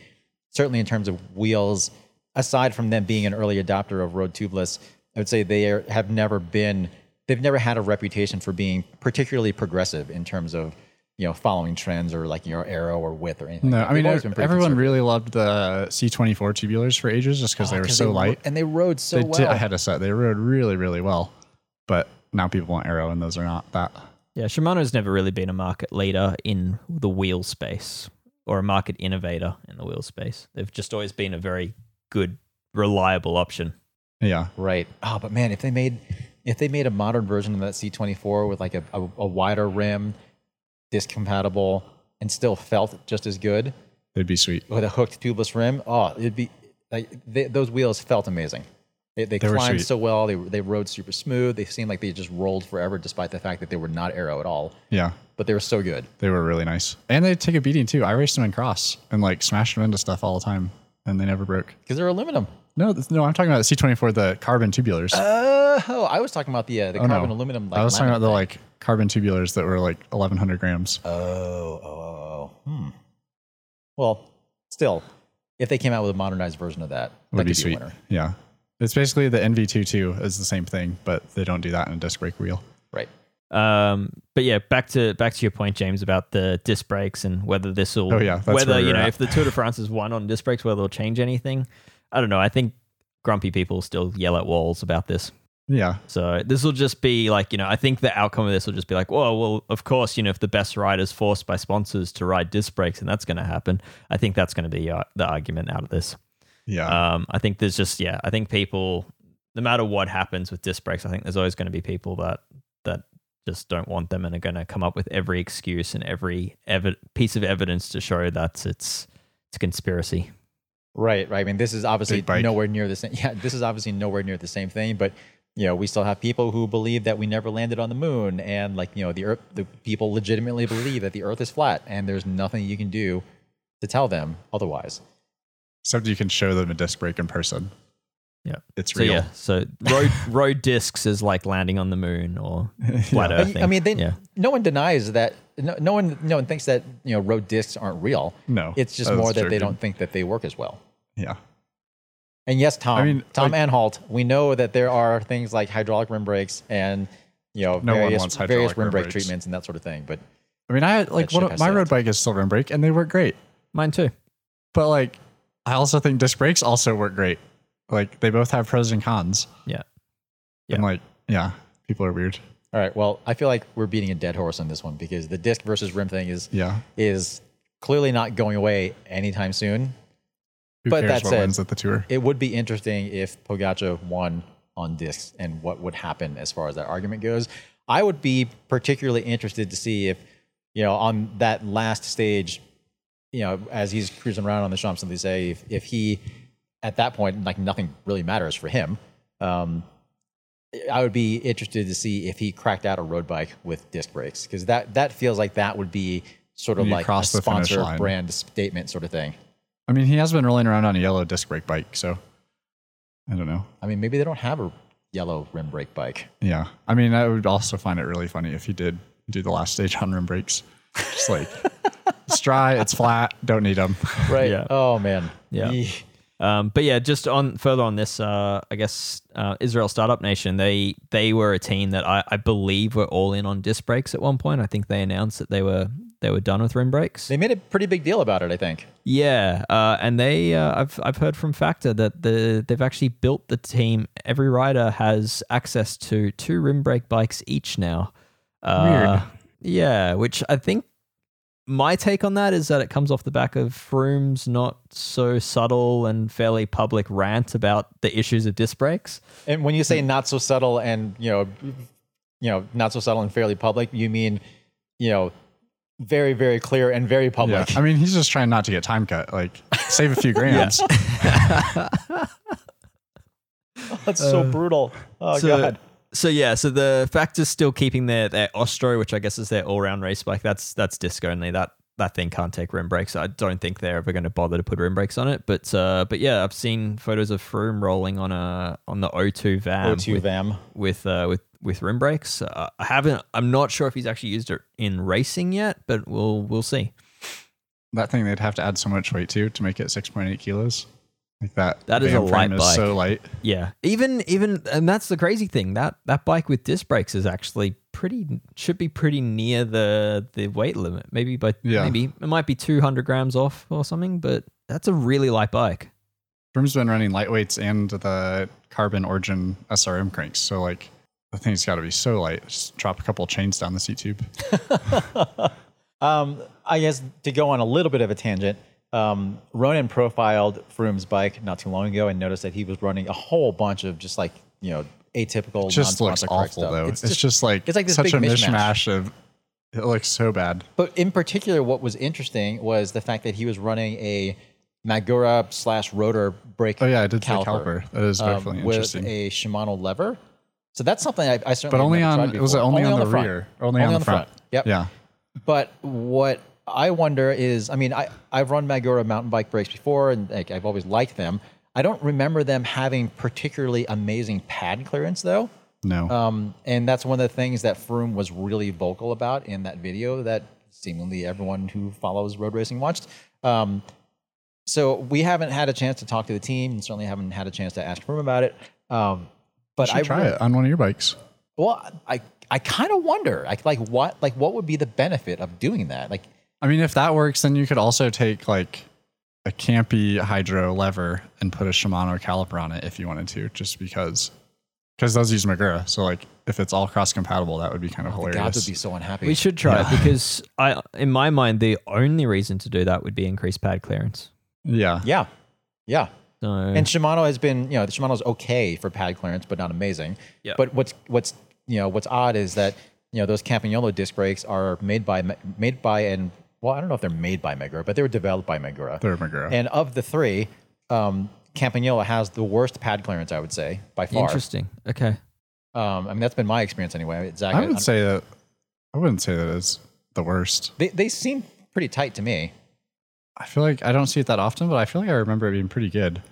certainly in terms of wheels, aside from them being an early adopter of road tubeless, I would say they are, have never been, they've never had a reputation for being particularly progressive in terms of, you know, following trends or like, your know, aero or width or anything. No, Like, I mean they've been everyone really loved the C24 tubulars for ages just because Oh, they were so ro- light. and they rode so they well. did, I had a set. They rode really, really well. But now people want aero, and those are not that. Yeah, Shimano's never really been a market leader in the wheel space or a market innovator in the wheel space. They've just always been a very good, reliable option. Yeah, Right. Oh, but man, if they made if they made a modern version of that C24 with like a, a, a wider rim, disc compatible, and still felt just as good they'd be sweet. with a hooked tubeless rim, oh, it'd be like they, those wheels felt amazing. They, they, They climbed so well. They they rode super smooth. They seemed like they just rolled forever, despite the fact that they were not aero at all. Yeah, But they were so good. they were really nice, and they take a beating too. I raced them in cross and like smashed them into stuff all the time, and they never broke. because they're aluminum. No, no, I'm talking about the C24, the carbon tubulars. Oh, I was talking about the uh, the Oh, no. carbon aluminum. Like, I was talking about laminate the like carbon tubulars that were like 1100 grams. Oh, oh, oh, oh. Hmm. Well, still, if they came out with a modernized version of that, would that be sweet. winner. Yeah, it's basically the NV22 is the same thing, but they don't do that in a disc brake wheel. Right. Um, but yeah, back to back to your point, James, about the disc brakes and whether this will, Oh, yeah, whether where you know at. if the Tour de France is won on disc brakes, whether it'll change anything. I don't know. I think grumpy people still yell at walls about this. Yeah, So this will just be like, you know, I think the outcome of this will just be like, well, well, of course, you know, if the best rider is forced by sponsors to ride disc brakes, and that's going to happen, I think that's going to be uh, the argument out of this. Yeah, Um, I think there's just, yeah, I think people, no matter what happens with disc brakes, I think there's always going to be people that that just don't want them and are going to come up with every excuse and every evi- piece of evidence to show that it's it's a conspiracy. Right, right. I mean, this is obviously Big nowhere near the same. Yeah, this is obviously nowhere near the same thing. But you know, we still have people who believe that we never landed on the moon, and like you know, the Earth. The people legitimately believe that the Earth is flat, and there's nothing you can do to tell them otherwise. Except you can show them a disc brake in person. Yeah. It's So real. yeah, so road [LAUGHS] road discs is like landing on the moon or [LAUGHS] flat Yeah. Earth. I mean, they, yeah. no one denies that. No, no one, no one thinks that you know road discs aren't real. No, It's just more that they don't think that they work as well. Yeah, And yes, Tom, I mean, Tom like- Anhalt, we know that there are things like hydraulic rim brakes and you know No various, various rim rim brake treatments and that sort of thing. But I mean, I like That one of, my road bike is still rim brake, and they work great. Mine too. But like, I also think disc brakes also work great. Like, they both have pros and cons. Yeah. And like, yeah, people are weird. all right, well, I feel like we're beating a dead horse on this one because the disc versus rim thing is Yeah. is clearly not going away anytime soon. Who But cares that what said- wins at the tour? It would be interesting if Pogacar won on discs and what would happen as far as that argument goes. I would be particularly interested to see if, you know, on that last stage, you know, as he's cruising around on the Champs Elysees, if, if he, at that point, like nothing really matters for him. Um, I would be interested to see if he cracked out a road bike with disc brakes because that that feels like that would be sort of you like a cross the finish sponsor brand statement sort of thing. I mean, he has been rolling around on a yellow disc brake bike, so I don't know. I mean, maybe they don't have a yellow rim brake bike. Yeah. I mean, I would also find it really funny if he did do the last stage on rim brakes. Just like, it's dry, it's flat, don't need them. [LAUGHS] Right. Yeah. Oh man. Yeah. Eeh. Um, but yeah, just on further on this, uh, I guess uh, Israel Startup Nation, they they were a team that I, I believe were all in on disc brakes at one point. I think they announced that they were they were done with rim brakes. They made a pretty big deal about it. I think. Yeah, uh, and they uh, I've I've heard from Factor that the they've actually built the team. Every rider has access to two rim brake bikes each now. Uh, Weird. Yeah, which I think my take on that is that it comes off the back of Froome's not so subtle and fairly public rant about the issues of disc brakes. And when you say not so subtle and you know, you know, not so subtle and fairly public, you mean, you know, very very clear and very Yeah. public. I mean, he's just trying not to get time cut, like, save a few [LAUGHS] grams. [LAUGHS] That's so uh, brutal. Oh so- god. So yeah, so the Factor's still keeping their their Ostro, which I guess is their all round race bike. That's that's disc only. That that thing can't take rim brakes. I don't think they're ever going to bother to put rim brakes on it. But uh, but yeah, I've seen photos of Froome rolling on a on the O2 VAM O2 with VAM. with uh, with with rim brakes. Uh, I haven't. I'm not sure if he's actually used it in racing yet, but we'll we'll see. That thing they'd have to add so much weight to to make it 6.8 kilos. Like that. That is a light is so light. Yeah, even even and that's the crazy thing that that bike with disc brakes is actually pretty should be pretty near the the weight limit. Maybe by Yeah. maybe it might be 200 grams off or something, but that's a really light bike. Froome's been running lightweights and the carbon origin SRM cranks. So like the thing's got to be so light. Just drop a couple chains down the seat tube. [LAUGHS] Um, I guess to go on a little bit of a tangent, um, Ronan profiled Froome's bike not too long ago and noticed that he was running a whole bunch of just like you know atypical. It just looks awful stuff. though. It's, just, like it's like this such a mishmash. mishmash of. It looks so bad. But in particular, what was interesting was the fact that he was running a Magura slash rotor brake. Oh yeah, I did caliper, caliper. That is um, definitely with interesting. a Shimano lever. So that's something I, I certainly. but only on was it before. only, on, the, front. rear? Only, on, the front. Yep. Yeah. But what I wonder is, I mean, I, I've run Magura mountain bike brakes before, and like, I've always liked them. I don't remember them having particularly amazing pad clearance, though. No. Um, and that's one of the things that Froome was really vocal about in that video that seemingly everyone who follows road racing watched. Um, so we haven't had a chance to talk to the team, and certainly haven't had a chance to ask Froome about it. Um, but I try really- it on one of your bikes. Well, I I kind of wonder, like, like what, like, what would be the benefit of doing that? Like, I mean, if that works, then you could also take like a campy hydro lever and put a Shimano caliper on it if you wanted to, just because. Because those use Magura, so like if it's all cross compatible, that would be kind of oh, the hilarious. gods would be so unhappy. We should try it because [LAUGHS] I, in my mind, the only reason to do that would be increased pad clearance. yeah, yeah, yeah. So And Shimano has been, you know, the Shimano's okay for pad clearance, but not amazing. Yeah. But what's what's you know what's odd is that you know those Campagnolo disc brakes are made by made by and well, I don't know if they're made by Magura, but they were developed by Magura. they're Magura. And of the three, um, Campagnolo has the worst pad clearance, I would say, by far. interesting. Okay. Um, I mean, that's been my experience anyway. Zach, I wouldn't say that I wouldn't say that is the worst. they they seem pretty tight to me. I feel like I don't see it that often, but I feel like I remember it being pretty good,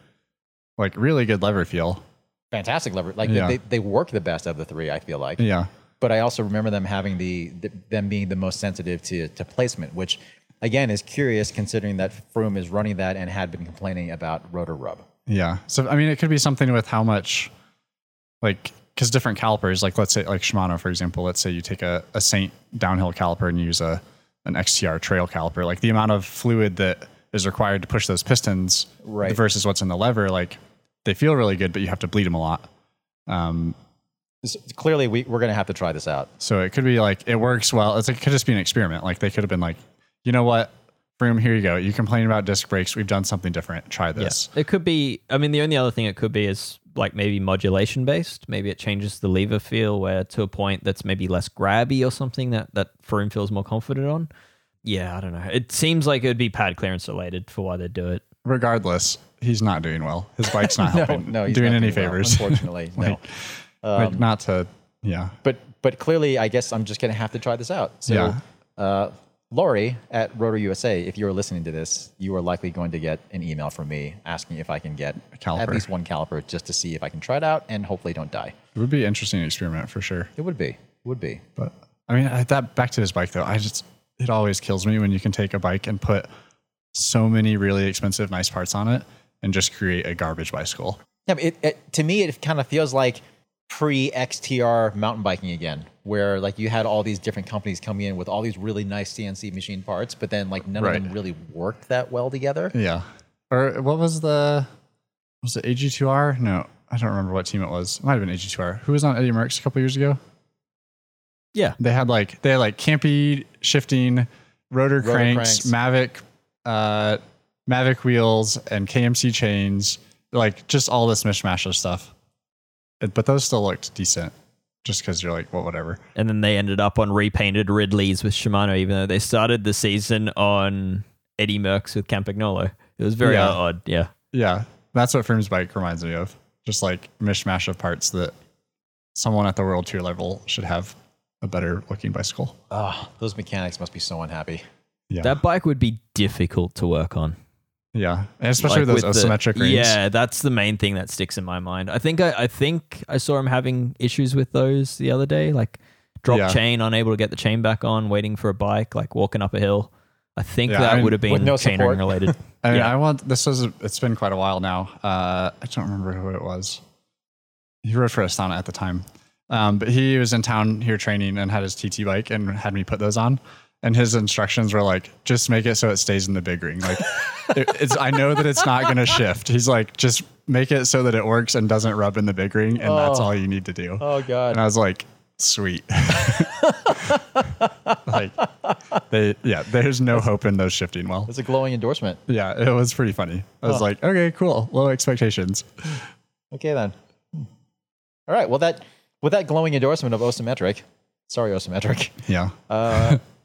like really good lever feel. Fantastic lever, like Yeah. they, they work the best of the three. I feel like. Yeah, but I also remember them having the, the them being the most sensitive to to placement, which again is curious considering that Froome is running that and had been complaining about rotor rub. yeah. So I mean, it could be something with how much, like, because different calipers, like let's say like Shimano for example, let's say you take a, a Saint downhill caliper and use a an XTR trail caliper, like the amount of fluid that is required to push those pistons Right. versus what's in the lever, like they feel really good, but you have to bleed them a lot. Um, So clearly, we, we're going to have to try this out. So it could be like it works well. It's like, it could just be an experiment. Like they could have been like, you know what, Froome, here you go. You complain about disc brakes. We've done something different. Try this. It could be. I mean, the only other thing it could be is like maybe modulation based. Maybe it changes the lever feel where to a point that's maybe less grabby or something that that Froome feels more confident on. Yeah, I don't know. It seems like it would be pad clearance related for why they do it. Regardless, he's not doing well. His bike's [LAUGHS] not helping. no, he's doing not any doing well, favors. [LAUGHS] unfortunately, no. Like, like not to. Yeah. But but clearly, I guess I'm just going to have to try this out. So, Yeah. uh, Lori at Rotor USA, if you are listening to this, you are likely going to get an email from me asking if I can get caliper. at least one caliper just to see if I can try it out and hopefully don't die. It would be an interesting experiment for sure. It would be, it would be. But I mean, I- that back to this bike though. I just it always kills me when you can take a bike and put so many really expensive, nice parts on it and just create a garbage bicycle. Yeah, but it, it to me it kind of feels like pre XTR mountain biking again, where like you had all these different companies coming in with all these really nice CNC machine parts, but then like none Right. of them really worked that well together. Yeah. Or what was the was it AG2R? No, I don't remember what team it was. It might have been AG2R. Who was on Eddie Merckx a couple years ago? Yeah. They had like they had like campy shifting rotor, Rotor cranks, cranks. Mavic uh Mavic wheels and KMC chains, like just all this mishmash of stuff. It- but those still looked decent just because you're like, well, whatever. And then they ended up on repainted Ridleys with Shimano, even though they started the season on Eddie Merckx with Campagnolo. It was very Yeah. odd. Yeah. Yeah, that's what Froome's bike reminds me of. Just like mishmash of parts that someone at the world tour level should have a better looking bicycle. Ah, those mechanics must be so unhappy. Yeah, That bike would be difficult to work on. Yeah, and especially Like with those the- asymmetric rings. Yeah, that's the main thing that sticks in my mind. I think I, I think I saw him having issues with those the other day, like drop Yeah. chain, unable to get the chain back on, waiting for a bike, like walking up a hill. I think Yeah, that I mean, would have been no chainring support. related. [LAUGHS] I mean, Yeah. I want this was it's been quite a while now. Uh, I don't remember who it was. He rode for Astana at the time, um, but he was in town here training and had his TT bike and had me put those on. And his instructions were like, just make it so it stays in the big ring. Like, it, it's I know that it's not going to shift. He's like, just make it so that it works and doesn't rub in the big ring, and that's Oh. all you need to do. Oh God. And I was like, sweet. [LAUGHS] like, they yeah, there's no hope in those shifting well. It's a glowing endorsement. Yeah, it was pretty funny. I was Huh. like, okay, cool. Low expectations. Okay then. All right. Well, that with that glowing endorsement of Osymetric, sorry Osymetric. Yeah, Uh, [LAUGHS]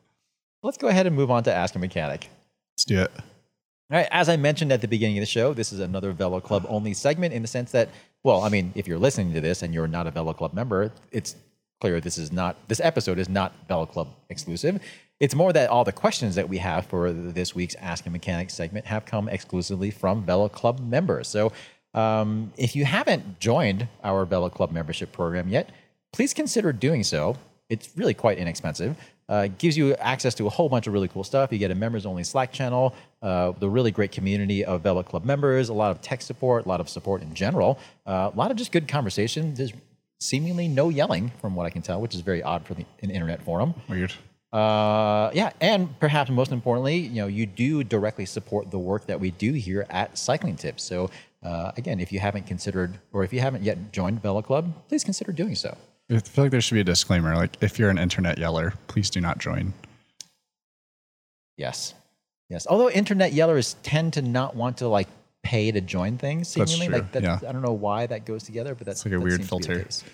let's go ahead and move on to Ask a Mechanic. let's do it. All right, as I mentioned at the beginning of the show, this is another Velo Club only segment in the sense that, well, I mean, if you're listening to this and you're not a Velo Club member, it's clear this is not this episode is not Velo Club exclusive. It's more that all the questions that we have for this week's Ask a Mechanic segment have come exclusively from Velo Club members. So, um, if you haven't joined our Velo Club membership program yet, please consider doing so. It's really quite inexpensive. Uh, gives you access to a whole bunch of really cool stuff. You get a members only Slack channel, uh, the really great community of Velo Club members, a lot of tech support, a lot of support in general, uh, a lot of just good conversation. There's seemingly no yelling, from what I can tell, which is very odd for the, an internet forum. Weird. Uh, yeah, and perhaps most importantly, you know, you do directly support the work that we do here at Cycling Tips. So, uh, again, if you haven't considered, or if you haven't yet joined Velo Club, please consider doing so. I feel like there should be a disclaimer. Like, if you're an internet yeller, please do not join. Yes. Yes. Although internet yellers tend to not want to like pay to join things, That's seemingly. true, Like that's, yeah. I don't know why that goes together, but that's like a that weird seems to be the filter.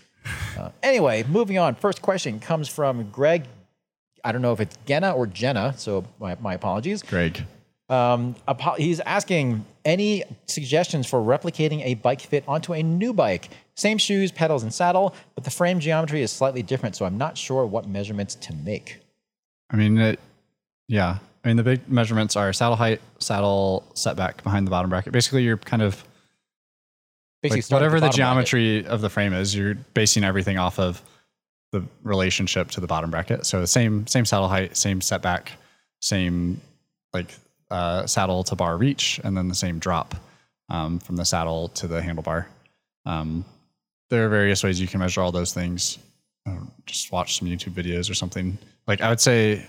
Uh, anyway, moving on. First question comes from Greg. I don't know if it's Genna or Jenna, so my, my apologies. Greg. Um, he's asking any suggestions for replicating a bike fit onto a new bike. Same shoes, pedals, and saddle, but the frame geometry is slightly different, so I'm not sure what measurements to make. I mean, it, yeah. I mean, the big measurements are saddle height, saddle setback behind the bottom bracket. Basically, you're kind of Basically, like whatever the, bracket. geometry of the frame is, you're basing everything off of the relationship to the bottom bracket. So the same same saddle height, same setback, same like uh, saddle to bar reach, and then the same drop um, from the saddle to the handlebar. Um, there are various ways you can measure all those things. Um, just watch some YouTube videos or something. Like I would say,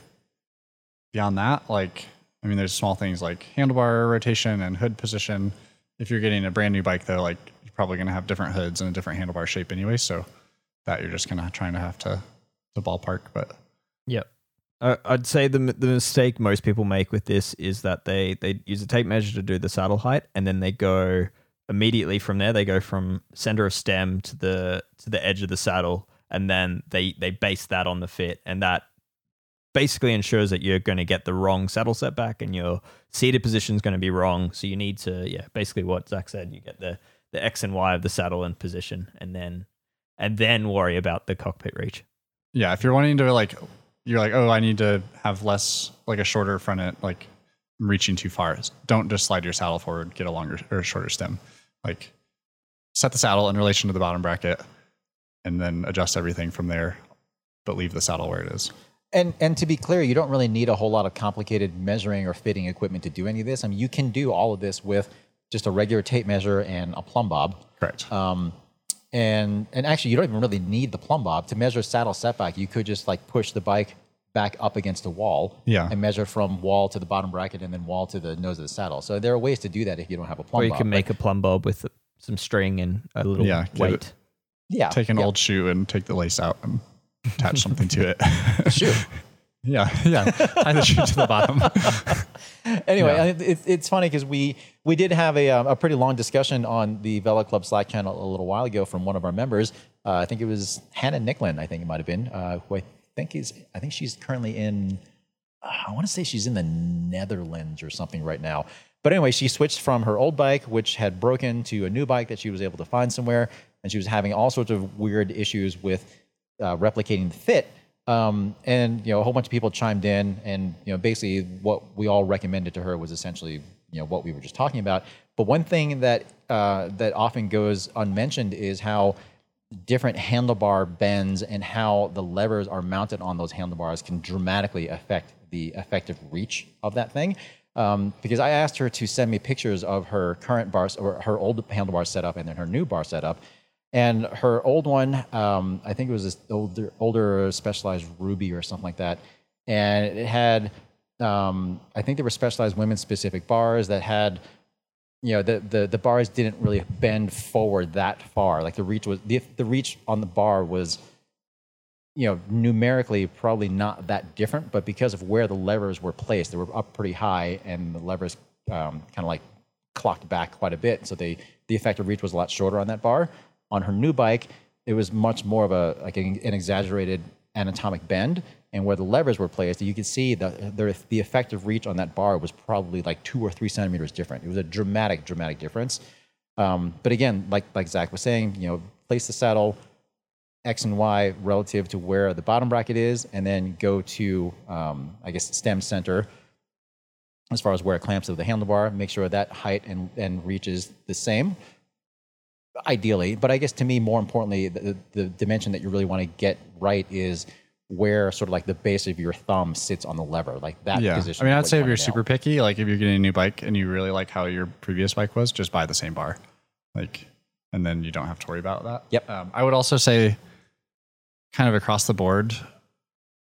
beyond that, like I mean, there's small things like handlebar rotation and hood position. If you're getting a brand new bike, though, like you're probably going to have different hoods and a different handlebar shape anyway. So that you're just kind of trying to have to to ballpark. But Yep. Uh, I'd say the the mistake most people make with this is that they they use a tape measure to do the saddle height, and then they go immediately from there. They go from center of stem to the to the edge of the saddle, and then they they base that on the fit, and that basically ensures that you're going to get the wrong saddle setback, and your seated position is going to be wrong. So you need to yeah, basically what Zach said. You get the the x and y of the saddle and position, and then and then worry about the cockpit reach. yeah, if you're wanting to like, you're like, oh, I need to have less like a shorter front end, like I'm reaching too far. Don't just slide your saddle forward, get a longer or shorter stem. Like set the saddle in relation to the bottom bracket, and then adjust everything from there, but leave the saddle where it is. And and to be clear, you don't really need a whole lot of complicated measuring or fitting equipment to do any of this. I mean, you can do all of this with just a regular tape measure and a plumb bob. Correct. Um, and and actually, you don't even really need the plumb bob to measure saddle setback. You could just like push the bike back up against a wall Yeah. and measure from wall to the bottom bracket and then wall to the nose of the saddle. So there are ways to do that if you don't have a plumb Or you bob. can make a plumb bob with some string and a little Yeah, weight. it. yeah, take an yeah, old shoe and take the lace out and attach something to [LAUGHS] it. shoe. [LAUGHS] yeah, yeah. Tie the shoe to the bottom. [LAUGHS] anyway, Yeah. I- it, it's funny because we we did have a, um, a pretty long discussion on the Velo Club Slack channel a little while ago from one of our members. Uh, I think it was Hannah Nicklin. I think it might have been uh, who I think is. I think she's currently in. uh, I want to say she's in the Netherlands or something right now. But anyway, she switched from her old bike, which had broken, to a new bike that she was able to find somewhere. and she was having all sorts of weird issues with uh, replicating the fit. Um, and you know, a whole bunch of people chimed in, and you know, basically what we all recommended to her was essentially you know what we were just talking about. But one thing that uh, that often goes unmentioned is how different handlebar bends and how the levers are mounted on those handlebars can dramatically affect the effective reach of that thing. Um, because I asked her to send me pictures of her current bar or her old handlebar setup and then her new bar setup. And her old one, um, I think it was this older, older specialized Ruby or something like that. And it had, um, I think they were specialized women specific bars that had you know the, the the bars didn't really bend forward that far. Like the reach was the, the reach on the bar was you know numerically probably not that different but because of where the levers were placed they were up pretty high and the levers um, kind of like clocked back quite a bit. So they the effective reach was a lot shorter on that bar. On her new bike it was much more of a like an, an exaggerated anatomic bend and where the levers were placed, you could see the, the, the effective reach on that bar was probably like two or three centimeters different. It was a dramatic, dramatic difference. Um, but again, like like Zach was saying, you know, place the saddle X and Y relative to where the bottom bracket is, and then go to um, I guess stem center as far as where it clamps to the handlebar. Make sure that height and, and reach is the same, ideally. But I guess to me, more importantly, the, the dimension that you really want to get right is where sort of like the base of your thumb sits on the lever, like that Yeah. position. I mean, I'd say if you're super picky, like if you're getting a new bike and you really like how your previous bike was, just buy the same bar. Like, and then you don't have to worry about that. Yep. Um, I would also say, kind of across the board,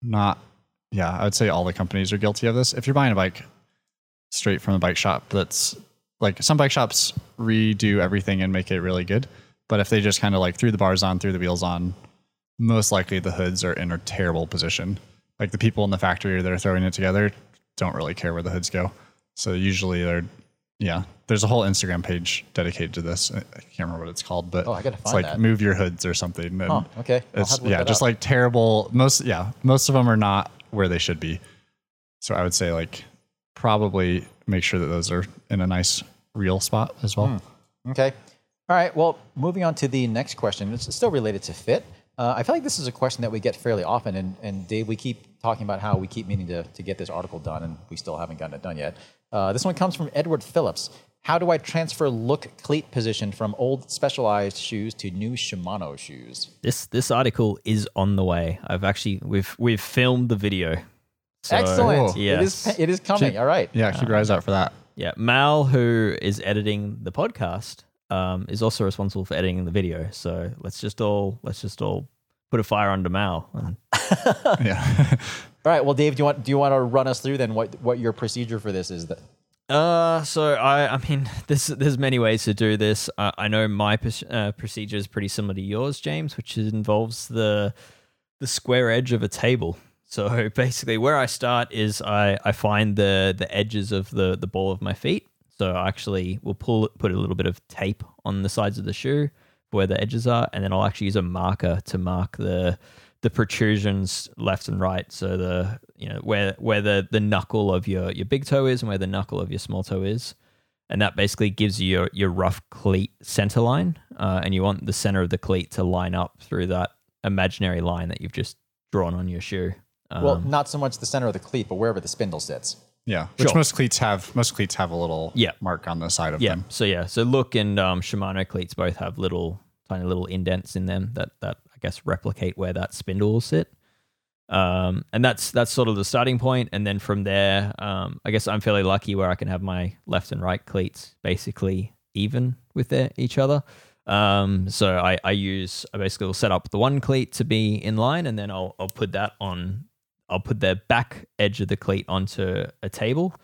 not, yeah, I would say all the companies are guilty of this. If you're buying a bike straight from a bike shop that's like some bike shops redo everything and make it really good. But if they just kind of like threw the bars on, threw the wheels on, most likely the hoods are in a terrible position. Like the people in the factory that are throwing it together don't really care where the hoods go. So usually they're, yeah, there's a whole Instagram page dedicated to this. I can't remember what it's called, but Oh, I gotta it's like that. move your hoods or something. And Huh, okay. I'll It's have to look yeah, just up. like terrible. Most yeah, most of them are not where they should be. So I would say like probably make sure that those are in a nice real spot as well. Hmm. Okay. All right. Well, moving on to the next question. It's still related to fit. Uh, I feel like this is a question that we get fairly often. And, and Dave, we keep talking about how we keep meaning to, to get this article done, and we still haven't gotten it done yet. Uh, this one comes from Edward Phillips. How do I transfer look cleat position from old specialized shoes to new Shimano shoes? This this article is on the way. I've actually we've we've filmed the video. So, Excellent. It Yes. is, it is coming. All right. Yeah, keep your eyes out for that. Yeah, Mal, who is editing the podcast, um, is also responsible for editing the video. So let's just all let's just all put a fire under Mal. And [LAUGHS] Yeah. [LAUGHS] All right. Well, Dave, do you want do you want to run us through then what what your procedure for this is? That Uh, so I, I mean, [LAUGHS] there's there's many ways to do this. Uh, I know my pr- uh, procedure is pretty similar to yours, James, which involves the the square edge of a table. So basically, where I start is I, I find the the edges of the the ball of my feet. So I actually will pull put a little bit of tape on the sides of the shoe where the edges are, and then I'll actually use a marker to mark the the protrusions left and right. So the you know where where the the knuckle of your your big toe is and where the knuckle of your small toe is, and that basically gives you your your rough cleat center line, uh, and you want the center of the cleat to line up through that imaginary line that you've just drawn on your shoe. Um, well, not so much the center of the cleat, but wherever the spindle sits. Yeah. Which Sure. most cleats have most cleats have a little Yeah. mark on the side of Yeah. them. So yeah. So look and um, Shimano cleats both have little tiny little indents in them that that I guess replicate where that spindle will sit. Um, and that's that's sort of the starting point, and then from there, um, I guess I'm fairly lucky where I can have my left and right cleats basically even with their, each other. Um, so I, I use I basically will set up the one cleat to be in line, and then I'll I'll put that on I'll put the back edge of the cleat onto a table,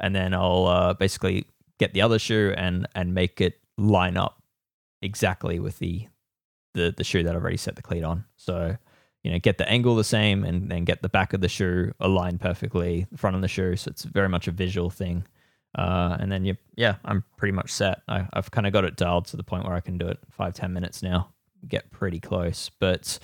and then I'll uh, basically get the other shoe and and make it line up exactly with the the the shoe that I've already set the cleat on. So you know, get the angle the same, and then get the back of the shoe aligned perfectly, the front of the shoe. So it's very much a visual thing. Uh, and then you, yeah, I'm pretty much set. I, I've kind of got it dialed to the point where I can do it five ten minutes now. Get pretty close, but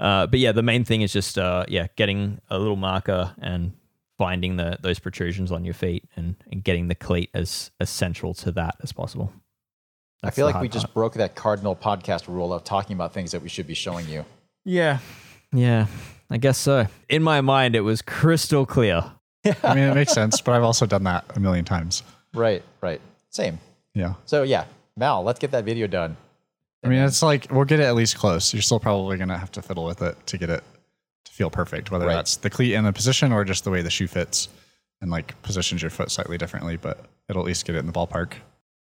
uh, but yeah, the main thing is just uh, yeah, getting a little marker and finding the those protrusions on your feet and, and getting the cleat as as central to that as possible. I feel like we just broke that cardinal podcast rule of talking about things that we should be showing you. Yeah. Yeah. I guess so. In my mind, it was crystal clear. I mean, it makes sense, but I've also done that a million times. Right, right. Same. Yeah. So yeah, Mal, let's get that video done. I mean, it's like we'll get it at least close. You're still probably gonna have to fiddle with it to get it to feel perfect, whether Right. that's the cleat and the position or just the way the shoe fits and like positions your foot slightly differently. But it'll at least get it in the ballpark.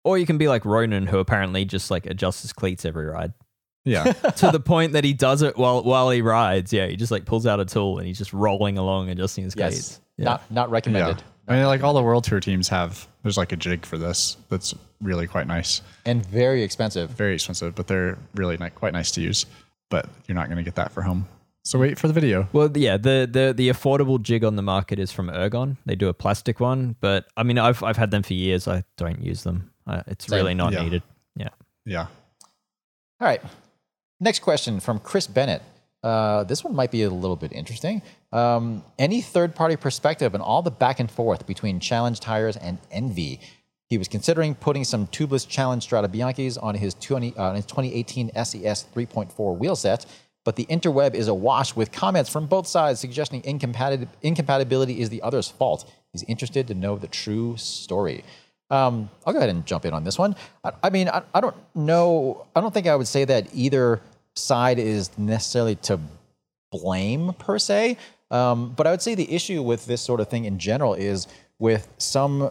Or you can be like Ronan, who apparently just like adjusts his cleats every ride Yeah. [LAUGHS] [LAUGHS] to the point that he does it while while he rides. Yeah, he just like pulls out a tool and he's just rolling along adjusting his Yes. cleats. Yeah. Not not yeah. recommended. I mean, like all the world tour teams have. There's like a jig for this that's really quite nice. And very expensive. Very expensive, but they're really ni- quite nice to use. But you're not gonna get that for home. So wait for the video. Well, yeah, the, the the affordable jig on the market is from Ergon. They do a plastic one, but I mean, I've I've had them for years. I don't use them. Uh, it's Same. really not Yeah. needed. Yeah. Yeah. All right. Next question from Chris Bennett. Uh, this one might be a little bit interesting. Um, any third party perspective on all the back and forth between Challenge tires and Enve? He was considering putting some tubeless Challenge Strada Bianchis on his, 20, uh, his 2018 SES 3.4 wheel set, but the interweb is awash with comments from both sides suggesting incompatib- incompatibility is the other's fault. He's interested to know the true story. Um, I'll go ahead and jump in on this one. I, I mean, I, I don't know. I don't think I would say that either side is necessarily to blame per se. Um, but I would say the issue with this sort of thing in general is with some,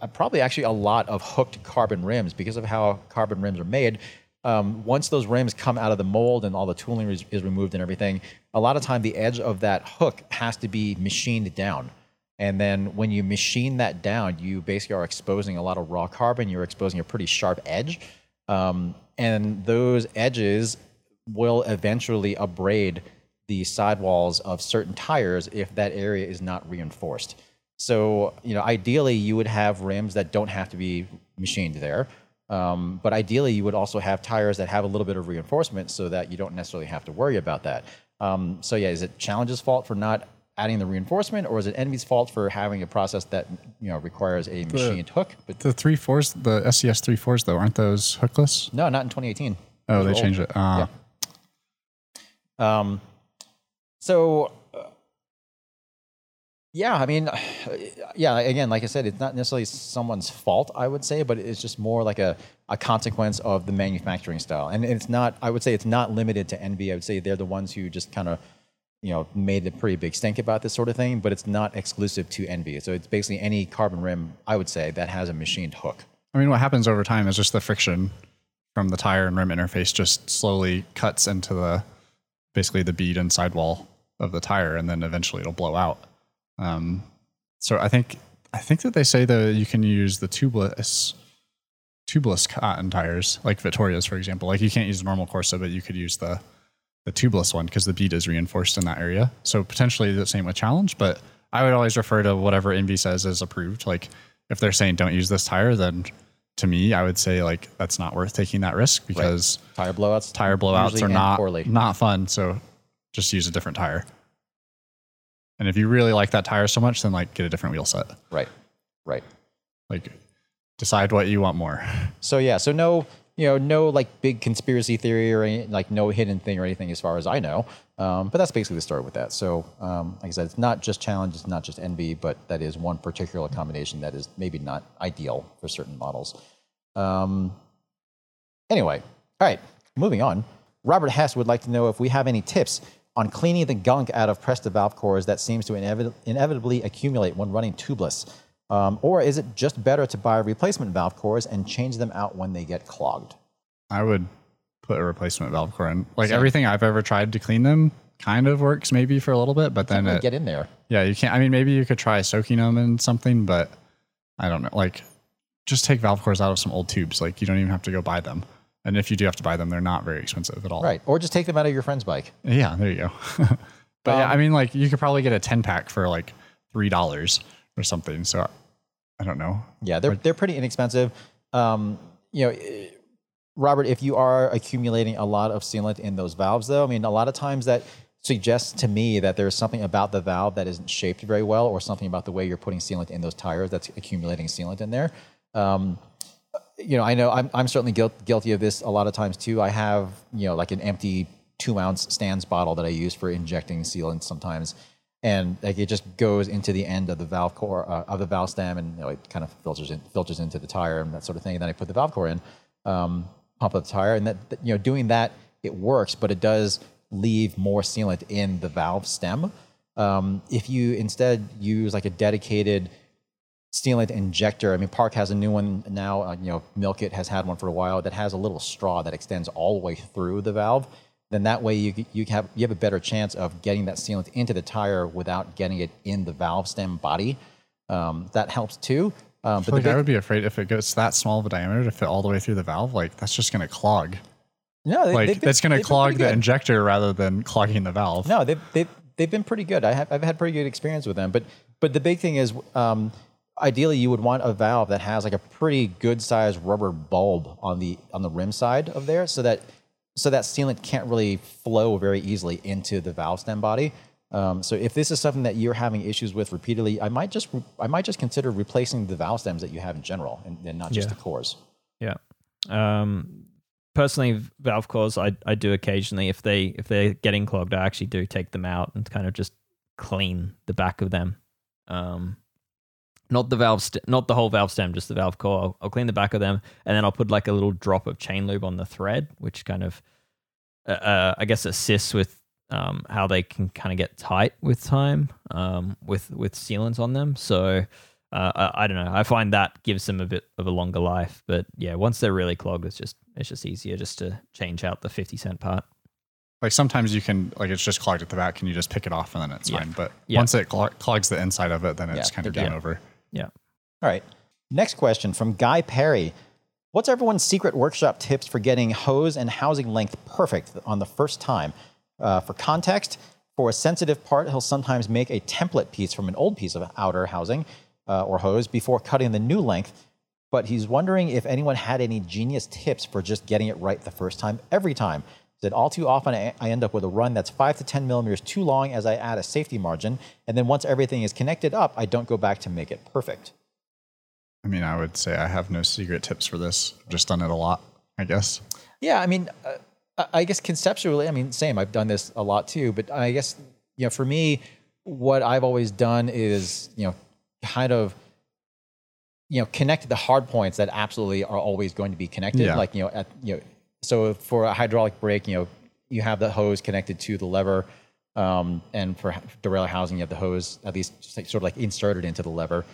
uh, probably actually a lot of hooked carbon rims because of how carbon rims are made. Um, once those rims come out of the mold and all the tooling is, is removed and everything, a lot of time the edge of that hook has to be machined down. And then when you machine that down, you basically are exposing a lot of raw carbon. You're exposing a pretty sharp edge. Um, and those edges will eventually abrade the sidewalls of certain tires if that area is not reinforced. So, you know, ideally you would have rims that don't have to be machined there. Um, but ideally, you would also have tires that have a little bit of reinforcement so that you don't necessarily have to worry about that. Um, so, yeah, is it Challenge's fault for not adding the reinforcement, or is it Enve's fault for having a process that you know requires a machined hook? But The three fours, the SES three fours though, aren't those hookless? no, not in 2018. Oh, Those they old. changed it. Uh, Um, so, yeah, I mean, [SIGHS] yeah, again, like I said, it's not necessarily someone's fault, I would say, but it's just more like a, a consequence of the manufacturing style. And it's not, I would say it's not limited to Enve. I would say they're the ones who just kind of, you know, made a pretty big stink about this sort of thing, but it's not exclusive to Enve. So it's basically any carbon rim, I would say, that has a machined hook. I mean, what happens over time is just the friction from the tire and rim interface just slowly cuts into the basically the bead and sidewall of the tire, and then eventually it'll blow out. Um, so I think I think that they say that you can use the tubeless tubeless cotton tires, like Vittoria's, for example. Like you can't use the normal Corsa, but you could use the the tubeless one because the bead is reinforced in that area. So potentially the same with Challenge, but I would always refer to whatever Enve says is approved. Like if they're saying don't use this tire, then to me, I would say like that's not worth taking that risk because Tire blowouts? tire blowouts are not poorly. not fun. So just use a different tire. And if you really like that tire so much, then like get a different wheel set. Right, right. Like decide what you want more. [LAUGHS] So yeah, so no, you know, no like big conspiracy theory or any, like no hidden thing or anything as far as I know. Um, but that's basically the story with that. So um, like I said, it's not just challenge, it's not just Enve, but that is one particular combination that is maybe not ideal for certain models. Um, anyway, all right, moving on. Robert Hess would like to know if we have any tips on cleaning the gunk out of pressed valve cores that seems to inevit- inevitably accumulate when running tubeless. Um, or is it just better to buy replacement valve cores and change them out when they get clogged? I would put a replacement valve core in. Like everything I've ever tried to clean them kind of works maybe for a little bit, but then Really it, get in there. yeah, you can't. I mean, maybe you could try soaking them in something, but I don't know. Like, just take valve cores out of some old tubes. Like, you don't even have to go buy them. And if you do have to buy them, they're not very expensive at all. Right. Or just take them out of your friend's bike. Yeah, there you go. [LAUGHS] but yeah, Um, I mean, like, you could probably get a 10 pack for like $3 or something. So I don't know. Yeah, they're, they're pretty inexpensive. Um, you know, Robert, if you are accumulating a lot of sealant in those valves, though, I mean, a lot of times that suggests to me that there's something about the valve that isn't shaped very well, or something about the way you're putting sealant in those tires that's accumulating sealant in there. Um, you know, I know I'm, I'm certainly guilt, guilty of this a lot of times too. I have, you know, like an empty two ounce Stan's bottle that I use for injecting sealant sometimes. And like it just goes into the end of the valve core uh, of the valve stem, and you know, it kind of filters in, filters into the tire and that sort of thing. And then I put the valve core in, um, pump up the tire, and that you know, doing that it works, but it does leave more sealant in the valve stem. Um, if you instead use like a dedicated sealant injector. I mean, Park has a new one now. Uh, you know, Milkit has had one for a while that has a little straw that extends all the way through the valve. Then that way you you have you have a better chance of getting that sealant into the tire without getting it in the valve stem body. Um, that helps too. Um, but like the I would be afraid if it goes that small of a diameter to fit all the way through the valve. Like that's just going to clog. no, they, Like been- that's going to clog the injector rather than clogging the valve. No, they've, they've, they've been pretty good. I have, I've had pretty good experience with them. But but the big thing is, um, ideally, you would want a valve that has like a pretty good sized rubber bulb on the on the rim side of there, so that so that sealant can't really flow very easily into the valve stem body. Um, so if this is something that you're having issues with repeatedly, I might just re- I might just consider replacing the valve stems that you have in general, and, and not just Yeah. the cores. Yeah. Um, personally, valve cores, I I do occasionally if they if they're getting clogged, I actually do take them out and kind of just clean the back of them. Um, not the valve, st- not the whole valve stem, just the valve core. I'll, I'll clean the back of them, and then I'll put like a little drop of chain lube on the thread, which kind of, uh, uh, I guess, assists with um, how they can kind of get tight with time, um, with with sealants on them. So uh, I, I don't know. I find that gives them a bit of a longer life. But yeah, once they're really clogged, it's just it's just easier just to change out the fifty cent part. Like sometimes you can like it's just clogged at the back. Can you just pick it off and then it's Yeah. fine? But Yeah. once it clog- clogs the inside of it, then it's Yeah, kind of game over. Yeah. All right. Next question from Guy Perry. What's everyone's secret workshop tips for getting hose and housing length perfect on the first time? Uh, for context, for a sensitive part, he'll sometimes make a template piece from an old piece of outer housing uh, or hose before cutting the new length. But he's wondering if anyone had any genius tips for just getting it right the first time, every time. Said all too often I end up with a run that's five to 10 millimeters too long as I add a safety margin. And then once everything is connected up, I don't go back to make it perfect. I mean, I would say I have no secret tips for this. I've just done it a lot, I guess. Yeah, I mean, uh, I- I guess conceptually, I mean, same. I've done this a lot too, but I guess you know, for me, what I've always done is you know, kind of you know, connect the hard points that absolutely are always going to be connected. Yeah. Like you know, at you know, so for a hydraulic brake, you know, you have the hose connected to the lever, um, and for derailleur housing, you have the hose at least sort of like inserted into the lever,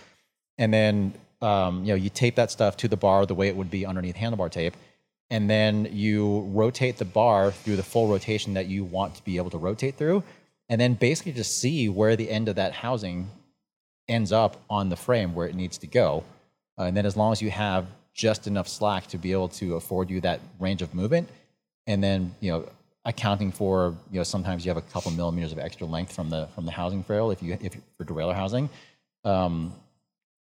and then um, you know, you tape that stuff to the bar the way it would be underneath handlebar tape. And then you rotate the bar through the full rotation that you want to be able to rotate through and then basically just see where the end of that housing ends up on the frame where it needs to go. Uh, and then as long as you have just enough slack to be able to afford you that range of movement and then you know accounting for you know sometimes you have a couple millimeters of extra length from the from the housing ferrule if you if for derailleur housing um,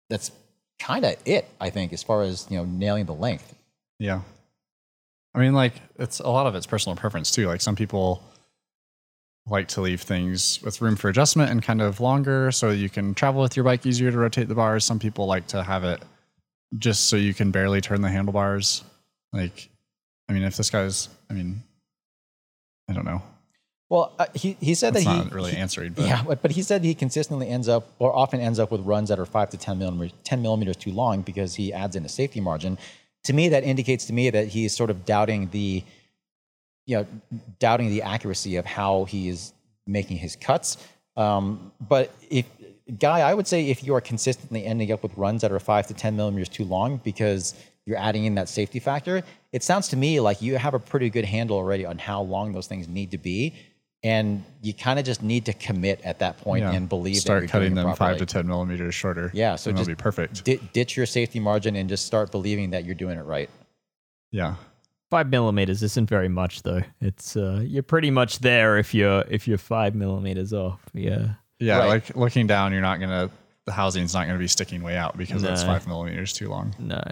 that's kind of it i think as far as you know nailing the length Yeah. I mean, like, it's a lot of it's personal preference too. Like, some people like to leave things with room for adjustment and kind of longer so you can travel with your bike easier to rotate the bars. Some people like to have it just so you can barely turn the handlebars. Like, I mean, if this guy's, I mean, I don't know. Well, uh, he he said That's that he not really he- answering, [LAUGHS] but yeah, but, but he said he consistently ends up or often ends up with runs that are five to ten millimeters ten millimeters too long because he adds in a safety margin. To me, that indicates to me that he's sort of doubting the, you know, doubting the accuracy of how he is making his cuts. Um, but if guy, I would say if you are consistently ending up with runs that are five to ten millimeters too long because you're adding in that safety factor, it sounds to me like you have a pretty good handle already on how long those things need to be. And you kind of just need to commit at that point yeah, and believe that start you're cutting doing it them five to 10 millimeters shorter. Yeah, so just be perfect. Di- ditch your safety margin and just start believing that you're doing it right. yeah. Five millimeters isn't very much though. It's uh, you're pretty much there if you're if you're five millimeters off. Yeah. Yeah. Right. Like, looking down, you're not going to, the housing's not going to be sticking way out because that's No. five millimeters too long. No.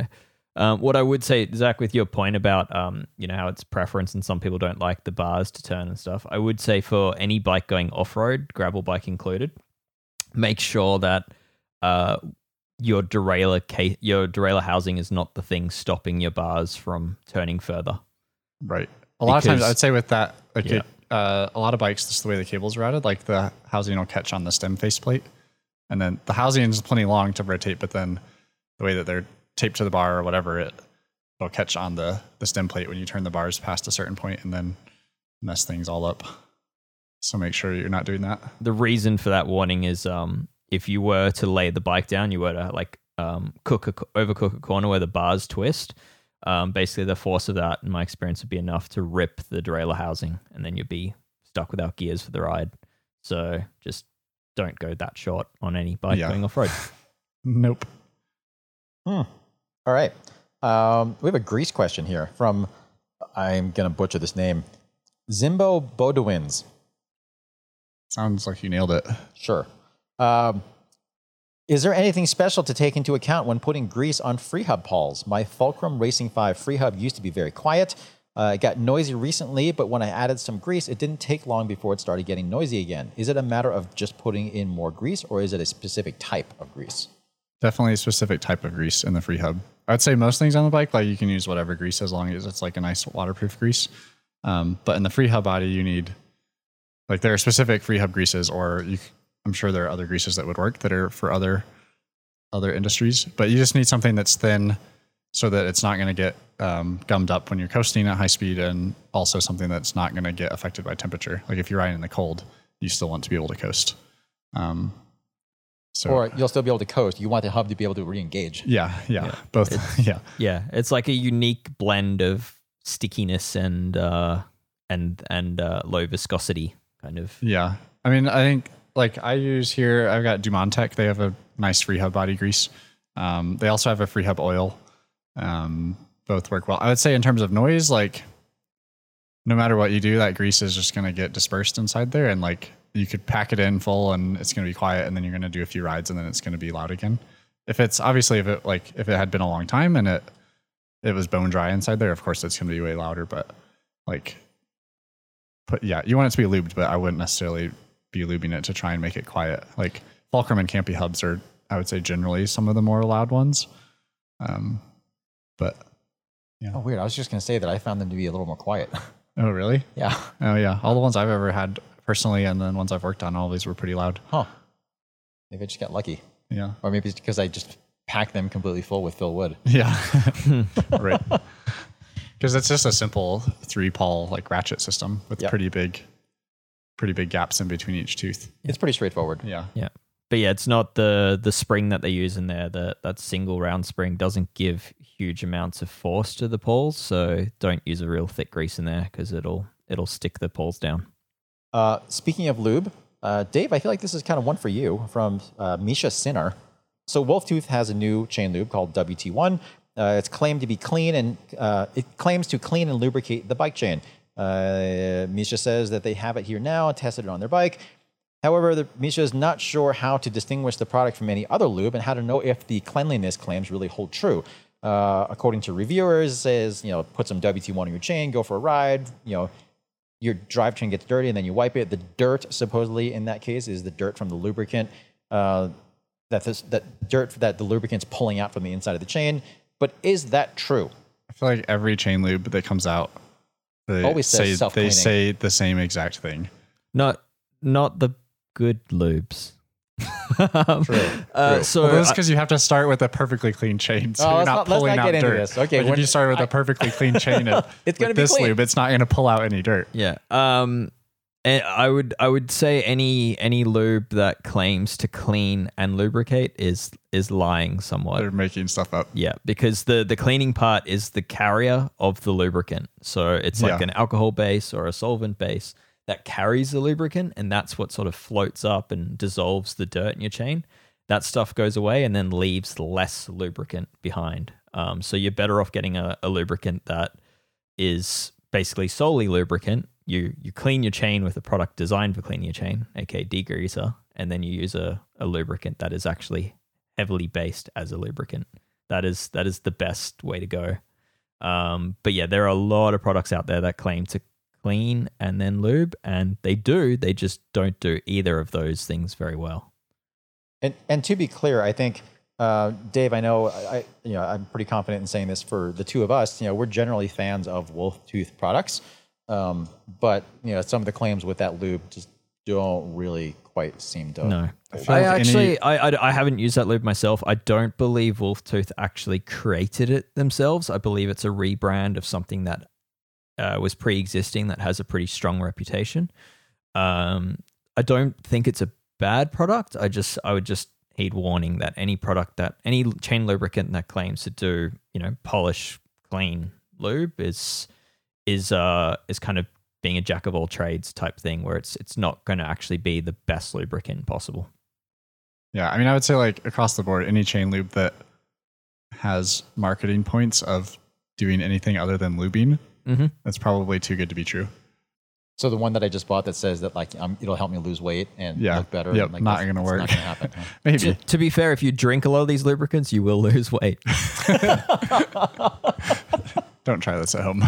Um, what I would say, Zach, with your point about um, you know how it's preference and some people don't like the bars to turn and stuff, I would say for any bike going off road, gravel bike included, make sure that uh, your derailleur case, your derailleur housing is not the thing stopping your bars from turning further. Right. A lot of times, I'd say with that, like Yeah. it, uh, a lot of bikes, just the way the cable's routed, like the housing will catch on the stem faceplate, and then the housing is plenty long to rotate, but then the way that they're taped to the bar or whatever, it will catch on the the stem plate when you turn the bars past a certain point, and then mess things all up. So make sure you're not doing that. The reason for that warning is um, if you were to lay the bike down, you were to like um, cook a, overcook a corner where the bars twist. Um, basically, the force of that, in my experience, would be enough to rip the derailleur housing, and then you'd be stuck without gears for the ride. So just don't go that short on any bike Yeah. going off road. [LAUGHS] Nope. Hmm. All right. Um, we have a grease question here from, I'm going to butcher this name, Zimbo Bodewins. Sounds like you nailed it. Sure. Um, is there anything special to take into account when putting grease on freehub pawls? My Fulcrum Racing 5 freehub used to be very quiet. Uh, it got noisy recently, but when I added some grease, it didn't take long before it started getting noisy again. Is it a matter of just putting in more grease, or is it a specific type of grease? Definitely a specific type of grease in the freehub. I'd say most things on the bike, like you can use whatever grease as long as it's like a nice waterproof grease. Um, but in the free hub body, you need like there are specific free hub greases, or you, I'm sure there are other greases that would work that are for other other industries. But you just need something that's thin so that it's not going to get um, gummed up when you're coasting at high speed, and also something that's not going to get affected by temperature. Like if you're riding in the cold, you still want to be able to coast. Um, so Or you'll still be able to coast. You want the hub to be able to re-engage. yeah, yeah, both. [LAUGHS] yeah, Yeah, it's like a unique blend of stickiness and uh, and and uh, low viscosity kind of. yeah. I mean, I think like I use here, I've got Dumonde They have a nice free hub body grease. Um, they also have a free hub oil. Um, both work well. I would say in terms of noise, like no matter what you do, that grease is just going to get dispersed inside there, and like you could pack it in full, and it's going to be quiet, and then you're going to do a few rides, and then it's going to be loud again. If it's obviously if it like if it had been a long time and it it was bone dry inside there, of course it's going to be way louder. But like, but yeah, you want it to be lubed, but I wouldn't necessarily be lubing it to try and make it quiet. Like Fulcrum and Campy hubs are, I would say, generally some of the more loud ones. Um, but yeah. Oh, weird. I was just going to say that I found them to be a little more quiet. [LAUGHS] oh really? yeah. Oh yeah, all the ones I've ever had personally, and then ones I've worked on, all these were pretty loud. Huh. Maybe I just got lucky. Yeah, Or maybe it's because I just packed them completely full with Phil Wood. yeah, [LAUGHS] right. Because it's just a simple three pawl like ratchet system with Yep. pretty big, pretty big gaps in between each tooth. It's pretty straightforward. Yeah, Yeah. But yeah, it's not the the spring that they use in there. That that single round spring doesn't give huge amounts of force to the pawls, so don't use a real thick grease in there because it'll it'll stick the pawls down. Uh, speaking of lube, uh, Dave, I feel like this is kind of one for you from uh, Misha Sinner. So Wolftooth has a new chain lube called WT1. Uh, it's claimed to be clean and uh, it claims to clean and lubricate the bike chain. Uh, Misha says that they have it here now and tested it on their bike. However, the, Misha is not sure how to distinguish the product from any other lube and how to know if the cleanliness claims really hold true. Uh, according to reviewers, says you know put some WT1 on your chain, go for a ride. You know your drivetrain gets dirty and then you wipe it. The dirt, supposedly in that case, is the dirt from the lubricant. Uh, that this, that dirt that the lubricant's pulling out from the inside of the chain. But is that true? I feel like every chain lube that comes out, they Always says say they self-cleaning. say the same exact thing. Not not the good lubes. True. [LAUGHS] Uh, True. so Well, that's because you have to start with a perfectly clean chain, so Oh, you're let's not not- let's pulling not out get into dirt. this. Okay, Like, when- if you start with [LAUGHS] I- a perfectly clean chain, it, [LAUGHS] It's gonna be this clean. lube, it's not going to pull out any dirt. Yeah. Um and I would I would say any any lube that claims to clean and lubricate is is lying somewhat. They're making stuff up. Yeah, because the the cleaning part is the carrier of the lubricant. So it's like Yeah. an alcohol base or a solvent base that carries the lubricant and that's what sort of floats up and dissolves the dirt in your chain. That stuff goes away and then leaves less lubricant behind. Um, so you're better off getting a, a lubricant that is basically solely lubricant. You you clean your chain with a product designed for cleaning your chain, aka degreaser, and then you use a, a lubricant that is actually heavily based as a lubricant. That is that is the best way to go. Um, but yeah, there are a lot of products out there that claim to clean and then lube, and they do. They just don't do either of those things very well. And and to be clear, I think uh, Dave, I know I, you know I'm pretty confident in saying this for the two of us. You know, we're generally fans of Wolf Tooth products, um, but you know some of the claims with that lube just don't really quite seem to. No, I I, any- actually I, I I haven't used that lube myself. I don't believe Wolftooth actually created it themselves. I believe it's a rebrand of something that uh, was pre-existing that has a pretty strong reputation. Um, I don't think it's a bad product. I just I would just heed warning that any product that any chain lubricant that claims to do you know polish clean lube is is uh is kind of being a jack of all trades type thing where it's it's not going to actually be the best lubricant possible. Yeah, I mean, I would say like across the board, any chain lube that has marketing points of doing anything other than lubing, Mm-hmm. that's probably too good to be true. So the one that I just bought that says that like um, it'll help me lose weight and Yeah. look better. Yep, like, not that's- gonna that's work. Not gonna happen. huh? [LAUGHS] Maybe. To, to be fair, if you drink a lot of these lubricants, you will [LAUGHS] lose weight. [LAUGHS] Don't try this at home.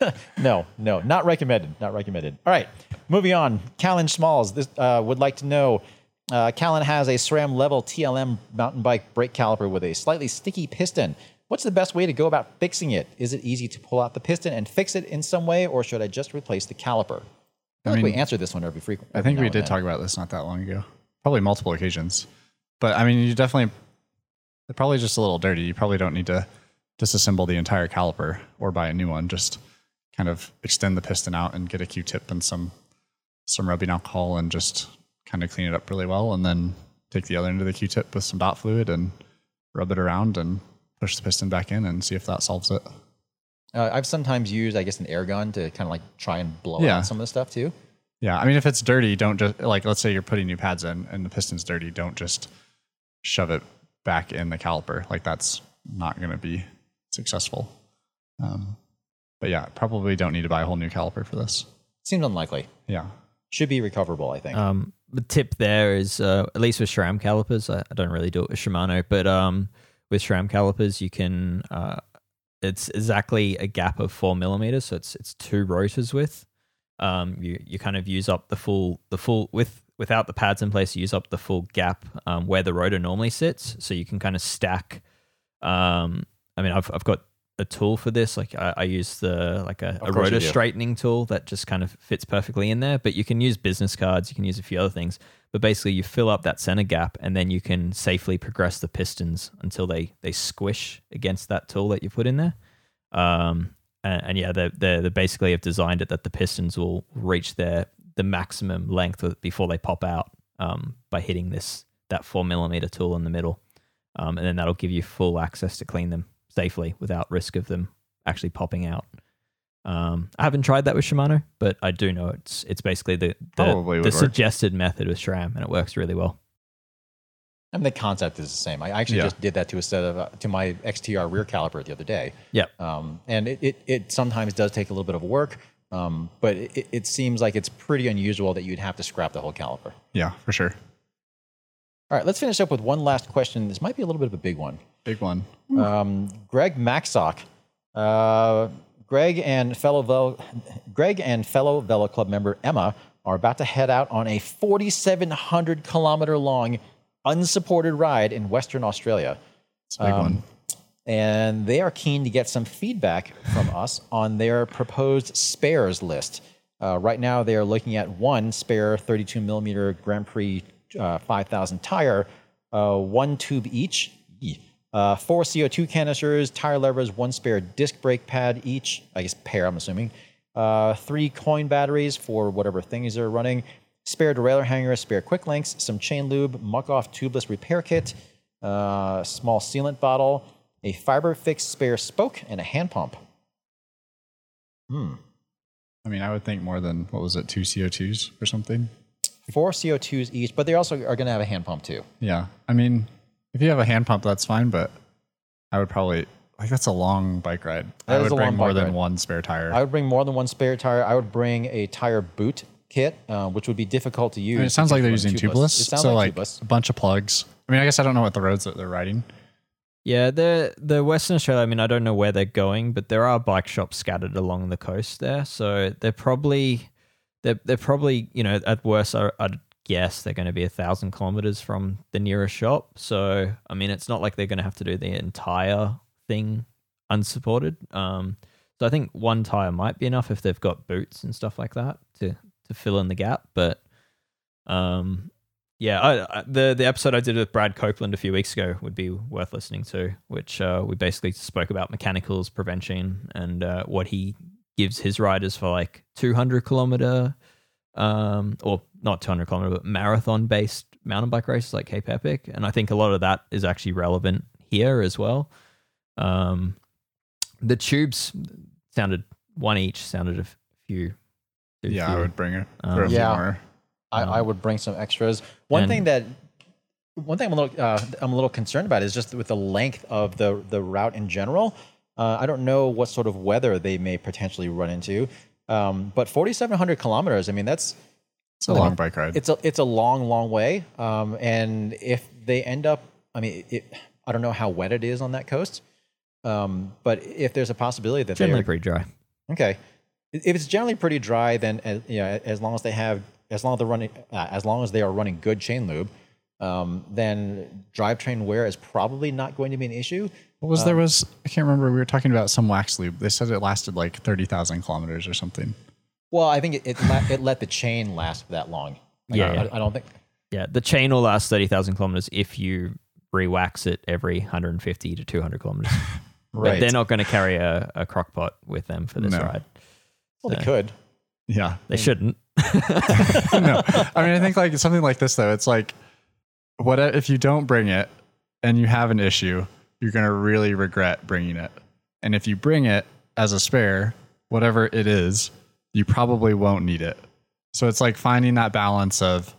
[LAUGHS] No, no, not recommended. Not recommended. All right, moving on. Callan Smalls this, uh, would like to know. Uh, Callan has a SRAM Level TLM mountain bike brake caliper with a slightly sticky piston. What's the best way to go about fixing it? Is it easy to pull out the piston and fix it in some way, or should I just replace the caliper? I, feel like we mean, answer this one every frequent. I think we did talk about this not that long ago, probably multiple occasions. But I mean, you definitely, they're probably just a little dirty. You probably don't need to disassemble the entire caliper or buy a new one. Just kind of extend the piston out and get a Q-tip and some some rubbing alcohol and just kind of clean it up really well, and then take the other end of the Q-tip with some DOT fluid and rub it around and push the piston back in and see if that solves it. Uh, I've sometimes used, I guess, an air gun to kind of like try and blow Yeah. out some of the stuff too. Yeah, I mean, if it's dirty, don't just like let's say you're putting new pads in and the piston's dirty, don't just shove it back in the caliper. Like that's not going to be successful. Um, but yeah, probably don't need to buy a whole new caliper for this. Seems unlikely. Yeah, Should be recoverable, I think. Um, the tip there is, uh, at least with SRAM calipers, I, I don't really do it with Shimano, but um, with SRAM calipers, you can. Uh, it's exactly a gap of four millimeters, so it's it's two rotors with. Um, you you kind of use up the full the full with without the pads in place, you use up the full gap um, where the rotor normally sits, so you can kind of stack. Um, I mean, I've I've got a tool for this. Like I, I use the like a, a rotor straightening tool that just kind of fits perfectly in there. But you can use business cards, you can use a few other things. But basically, you fill up that center gap, and then you can safely progress the pistons until they they squish against that tool that you put in there. Um, and, and yeah, they they they basically have designed it that the pistons will reach their the maximum length before they pop out um, by hitting this that four millimeter tool in the middle, um, and then that'll give you full access to clean them safely without risk of them actually popping out. Um, I haven't tried that with Shimano, but I do know it's it's basically the the, the suggested method with SRAM, and it works really well. I mean, the concept is the same. I actually Yeah. just did that to a set of uh, to my XTR rear caliper the other day. Yep. Um, and it, it, it sometimes does take a little bit of work, um, but it, it seems like it's pretty unusual that you'd have to scrap the whole caliper. yeah, for sure. All right, let's finish up with one last question. This might be a little bit of a big one. Big one. Um, Greg Maxock. Uh, Greg and fellow Vel- Greg and fellow Velo Club member Emma are about to head out on a 4,700 kilometer long unsupported ride in Western Australia. It's a big Um, one. and they are keen to get some feedback from us on their proposed spares list. Uh, right now, they are looking at one spare 32 millimeter Grand Prix uh, 5000 tire, uh, one tube each, uh, four CO2 canisters, tire levers, one spare disc brake pad each, I guess pair, I'm assuming, uh, three coin batteries for whatever things they're running, spare derailleur hanger, spare quick links, some chain lube, Muc-Off tubeless repair kit, uh, small sealant bottle, a FiberFix spare spoke, and a hand pump. Hmm. I mean, I would think more than what was it, two CO2s or something. Four CO2s each, but they also are going to have a hand pump too. Yeah, I mean, if you have a hand pump, that's fine. But I would probably like that's a long bike ride. That I is would a bring more than ride. one spare tire. I would bring more than one spare tire. I would bring a tire boot kit, uh, which would be difficult to use. I mean, it sounds like they're using we're tubeless. It sounds so like, like, tubeless. a bunch of plugs. I mean, I guess I don't know what the roads that they're riding. Yeah, the the Western Australia. I mean, I don't know where they're going, but there are bike shops scattered along the coast there, so they're probably they're they're probably you know at worst I, I'd guess they're going to be a thousand kilometers from the nearest shop. So I mean, it's not like they're going to have to do the entire thing unsupported. Um, so I think one tire might be enough if they've got boots and stuff like that to to fill in the gap. But um, yeah, I, I, the the episode I did with Brad Copeland a few weeks ago would be worth listening to, which uh, we basically spoke about mechanicals prevention and uh, what he gives his riders for like 200 kilometer, um, or not 200 kilometer, but marathon based mountain bike races like Cape Epic, and I think a lot of that is actually relevant here as well. Um, the tubes sounded one each sounded a few. a Yeah, I would bring it. Um, throw a few Yeah. more. I, I would bring some extras. One and- thing that one thing I'm a little uh, I'm a little concerned about is just with the length of the the route in general. Uh, I don't know what sort of weather they may potentially run into, um, but 4,700 kilometers. I mean, that's It's a long bike ride. it's a it's a long long way. Um, and if they end up, I mean, it, I don't know how wet it is on that coast, um, but if there's a possibility that generally they are, pretty dry. Okay. If it's generally pretty dry, then uh, you know, as long as they have, as long as they're running, uh, as long as they are running good chain lube, um, then drivetrain wear is probably not going to be an issue. What was there um, was I can't remember. We were talking about some wax lube. They said it lasted like thirty thousand kilometers or something. Well, I think it it, la- it let the chain last that long. Like, Yeah, I, yeah. I don't think. Yeah, the chain will last thirty thousand kilometers if you re-wax it every 150 to 200 kilometers. [LAUGHS] But they're not going to carry a, a crock pot with them for this No. ride. Well, they could. Yeah. They shouldn't. [LAUGHS] [LAUGHS] no. I mean, I think like something like this though. It's like, what if you don't bring it and you have an issue? You're gonna really regret bringing it. And if you bring it as a spare, whatever it is, you probably won't need it. So it's like finding that balance of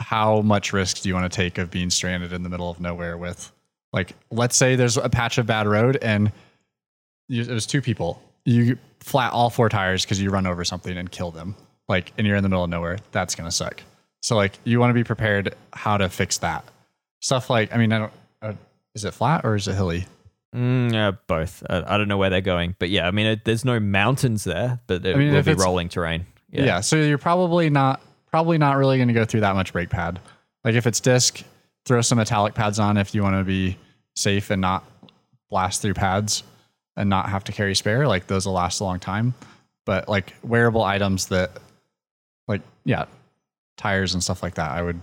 how much risk do you want to take of being stranded in the middle of nowhere with, like, let's say there's a patch of bad road and you, it was two people. You flat all four tires because you run over something and kill them. Like, and you're in the middle of nowhere. That's gonna suck. So like, you want to be prepared how to fix that. Stuff like, I mean, I don't. Uh, is it flat or is it hilly? Mm, yeah, both. I, I don't know where they're going, but yeah, I mean, it, there's no mountains there, but it I mean, will be rolling terrain. Yeah. Yeah. So you're probably not probably not really going to go through that much brake pad. Like if it's disc, throw some metallic pads on if you want to be safe and not blast through pads and not have to carry spare. Like those will last a long time. But like wearable items that, like yeah, tires and stuff like that, I would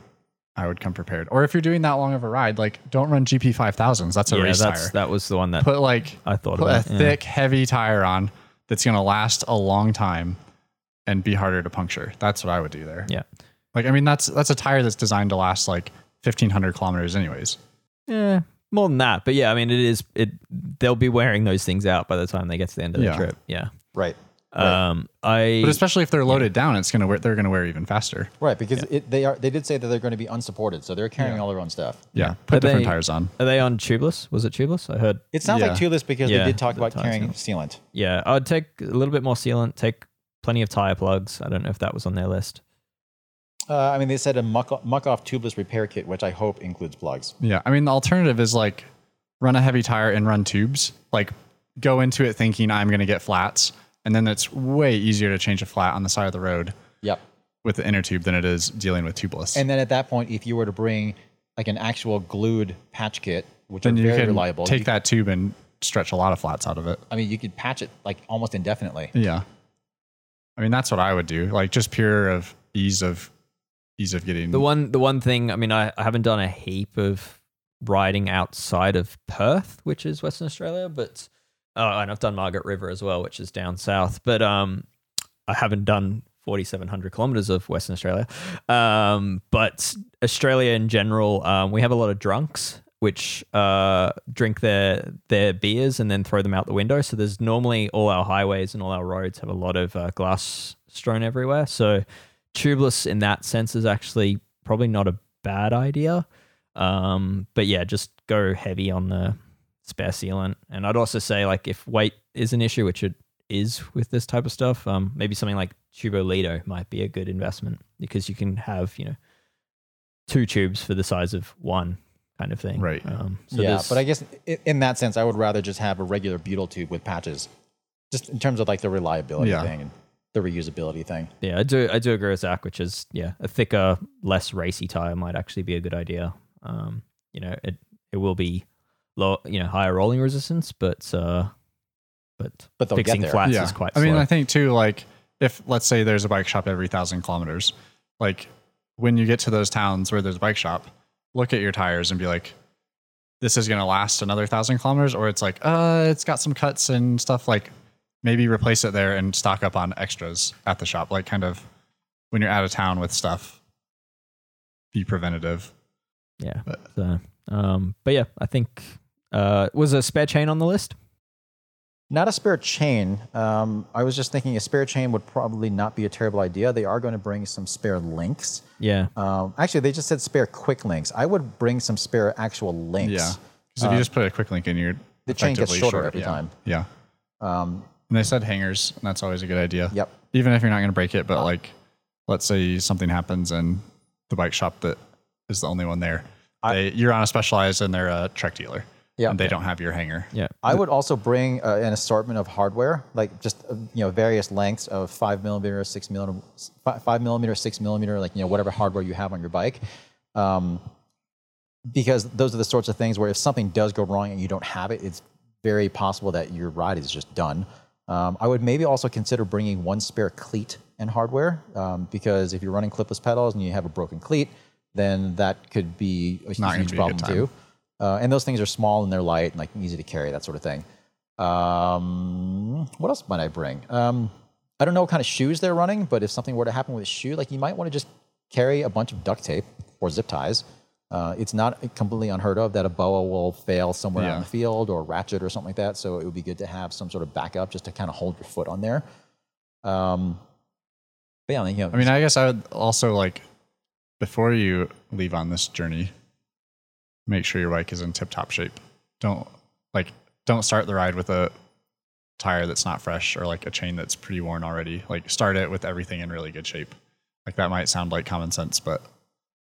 I would come prepared. Or if you're doing that long of a ride, like don't run GP five thousands. That's a yeah, race that's tire. that was the one that Put like I thought put about. a yeah. thick, heavy tire on that's going to last a long time and be harder to puncture. That's what I would do there. Yeah. Like, I mean, that's that's a tire that's designed to last like fifteen hundred kilometers, anyways. Yeah, more than that, but yeah, I mean, it is. It they'll be wearing those things out by the time they get to the end of Yeah. the trip. Yeah. Right. Right. Um, I But especially if they're loaded down, it's gonna wear. They're gonna wear even faster. Right, because it, they are. They did say that they're going to be unsupported, so they're carrying all their own stuff. Yeah. Put Are different they- tires on. are they on tubeless? Was it tubeless? I heard. It sounds like Yeah. tubeless because Yeah, they did talk the about tire carrying sealant. Yeah, I'd take a little bit more sealant. Take plenty of tire plugs. I don't know if that was on their list. Uh, I mean, they said a muck, Muc-Off tubeless repair kit, which I hope includes plugs. Yeah. I mean, the alternative is like run a heavy tire and run tubes. Like go into it thinking I'm gonna get flats, and then it's way easier to change a flat on the side of the road Yep. with the inner tube than it is dealing with tubeless. And then at that point, if you were to bring like an actual glued patch kit, which then are you very can reliable, take you- that tube and stretch a lot of flats out of it. I mean, you could patch it like almost indefinitely. Yeah. I mean, that's what I would do. Like just pure of ease of ease of getting. The one, the one thing. I mean, I, I haven't done a heap of riding outside of Perth, which is Western Australia, but oh, and I've done Margaret River as well, which is down south. But um, I haven't done 4,700 kilometers of Western Australia. Um, but Australia in general, um, we have a lot of drunks which uh, drink their their beers and then throw them out the window. So there's normally all our highways and all our roads have a lot of uh, glass strewn everywhere. So tubeless in that sense is actually probably not a bad idea. Um, but yeah, just go heavy on the spare sealant. And I'd also say like if weight is an issue, which it is with this type of stuff, um, maybe something like Tubolito might be a good investment because you can have you know two tubes for the size of one kind of thing. Right. Um, so yeah, but I guess in that sense, I would rather just have a regular butyl tube with patches, just in terms of like the reliability Yeah. thing. the reusability thing. Yeah, I do. I do agree with Zach, which is yeah, a thicker, less racy tire might actually be a good idea. Um, you know, it it will be low, you know, higher rolling resistance, but uh, but But they'll get fixing flats yeah. is quite. I mean. I think too, like if let's say there's a bike shop every thousand kilometers, like when you get to those towns where there's a bike shop, look at your tires and be like, this is going to last another thousand kilometers, or it's like, uh, it's got some cuts and stuff. Like maybe replace it there and stock up on extras at the shop. Like kind of when you're out of town with stuff, be preventative. yeah. but- So, um, but yeah, I think uh, was a spare chain on the list. Not a spare chain. Um, I was just thinking a spare chain would probably not be a terrible idea. They are going to bring some spare links. Yeah, Um, actually, they just said spare quick links. I would bring some spare actual links. Yeah. Because if you just put a quick link in, you're Uh, the chain gets effectively shorter short, every yeah. time. Yeah. Um, And they said hangers, and that's always a good idea. yep. Even if you're not going to break it, Uh. but like, let's say something happens and the bike shop that is the only one there, they, you're on a Specialized and they're a Trek dealer. Yeah. And they don't have your hanger. yeah. I would also bring uh, an assortment of hardware, like just uh, you know various lengths of five millimeter, six millimeter, five millimeter, six millimeter, like you know whatever hardware you have on your bike, um, because those are the sorts of things where if something does go wrong and you don't have it, it's very possible that your ride is just done. Um, I would maybe also consider bringing one spare cleat and hardware um, because if you're running clipless pedals and you have a broken cleat, then that could be a Not huge be a good problem time. too. Uh, and those things are small and they're light and like easy to carry, that sort of thing. Um, what else might I bring? Um, I don't know what kind of shoes they're running, but if something were to happen with a shoe, like you might want to just carry a bunch of duct tape or zip ties. Uh, it's not completely unheard of that a boa will fail somewhere Yeah. in the field or ratchet or something like that. So it would be good to have some sort of backup just to kind of hold your foot on there. Um, but yeah, you know, I mean, I guess I would also like, before you leave on this journey, make sure your bike is in tip top shape. Don't like, don't start the ride with a tire that's not fresh or like a chain that's pretty worn already. Like, start it with everything in really good shape. Like, that might sound like common sense, but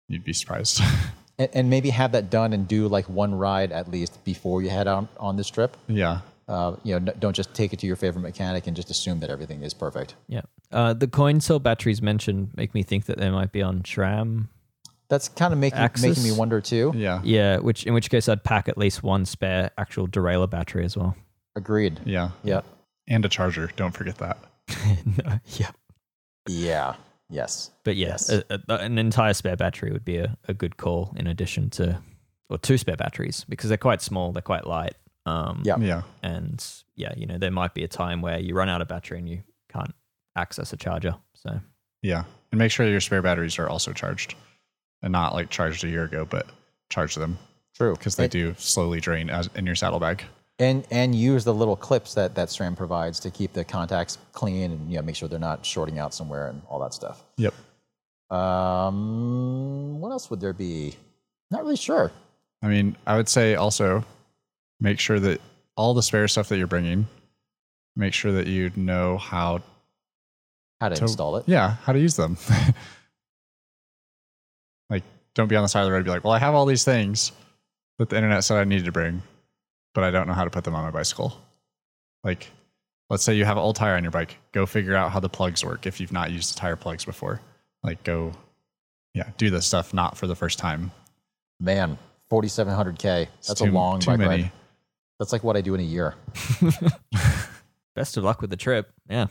you'd be surprised. [LAUGHS] and, and maybe have that done and do like one ride at least before you head out on this trip. yeah. Uh, you know, don't just take it to your favorite mechanic and just assume that everything is perfect. Yeah. Uh, the coin cell batteries mentioned make me think that they might be on SRAM. That's kind of making making me wonder too. Yeah. Yeah, which in which case I'd pack at least one spare actual derailleur battery as well. Agreed. Yeah. Yeah. And a charger. Don't forget that. [LAUGHS] no, yeah. Yeah. Yes. But yeah, Yes. a, a, an entire spare battery would be a, a good call in addition to, or two spare batteries because they're quite small, they're quite light. Um, Yeah. Yeah. And yeah, you know, there might be a time where you run out of battery and you can't access a charger. So Yeah. And make sure your spare batteries are also charged and not like charged a year ago, but charge them True. because they and, do slowly drain as in your saddlebag. and and use the little clips that that SRAM provides to keep the contacts clean and you know make sure they're not shorting out somewhere and all that stuff. Yep. Um, what else would there be? Not really sure. I mean, I would say also make sure that all the spare stuff that you're bringing, make sure that you know how How to, to install it? Yeah, how to use them. [LAUGHS] like, don't be on the side of the road and be like, well, I have all these things that the internet said I needed to bring, but I don't know how to put them on my bicycle. Like, let's say you have an old tire on your bike. Go figure out how the plugs work if you've not used the tire plugs before. Like, go, yeah, do this stuff not for the first time. Man, 4,700k. That's too- a long too bike many. ride. That's like what I do in a year. [LAUGHS] [LAUGHS] best of luck with the trip. Yeah.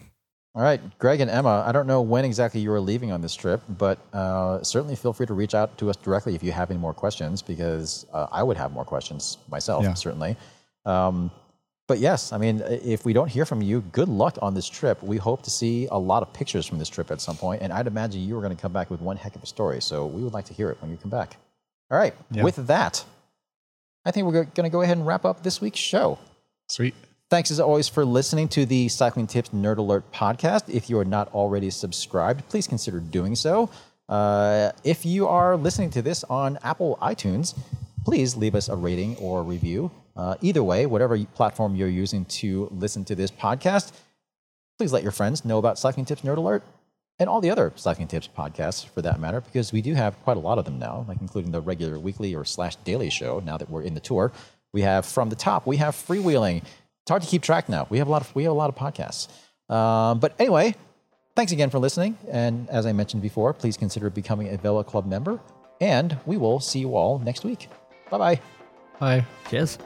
All right, Greg and Emma, I don't know when exactly you are leaving on this trip, but uh, certainly feel free to reach out to us directly if you have any more questions, because uh, I would have more questions myself, Yeah. certainly. Um, but yes, I mean, if we don't hear from you, good luck on this trip. We hope to see a lot of pictures from this trip at some point, and I'd imagine you are going to come back with one heck of a story. So we would like to hear it when you come back. All right, Yeah. with that, I think we're going to go ahead and wrap up this week's show. Sweet. Thanks as always for listening to the Cycling Tips Nerd Alert podcast. If you are not already subscribed, please consider doing so. Uh, if you are listening to this on Apple iTunes, please leave us a rating or a review. Uh, either way, whatever platform you're using to listen to this podcast, please let your friends know about Cycling Tips Nerd Alert and all the other Cycling Tips podcasts for that matter, because we do have quite a lot of them now, like including the regular weekly or slash daily show now that we're in the tour. We have from the top, we have freewheeling. It's hard to keep track now. We have a lot of we have a lot of podcasts. Um, but anyway, Thanks again for listening. And as I mentioned before, please consider becoming a Velo Club member. And we will see you all next week. Bye bye. Bye. Cheers.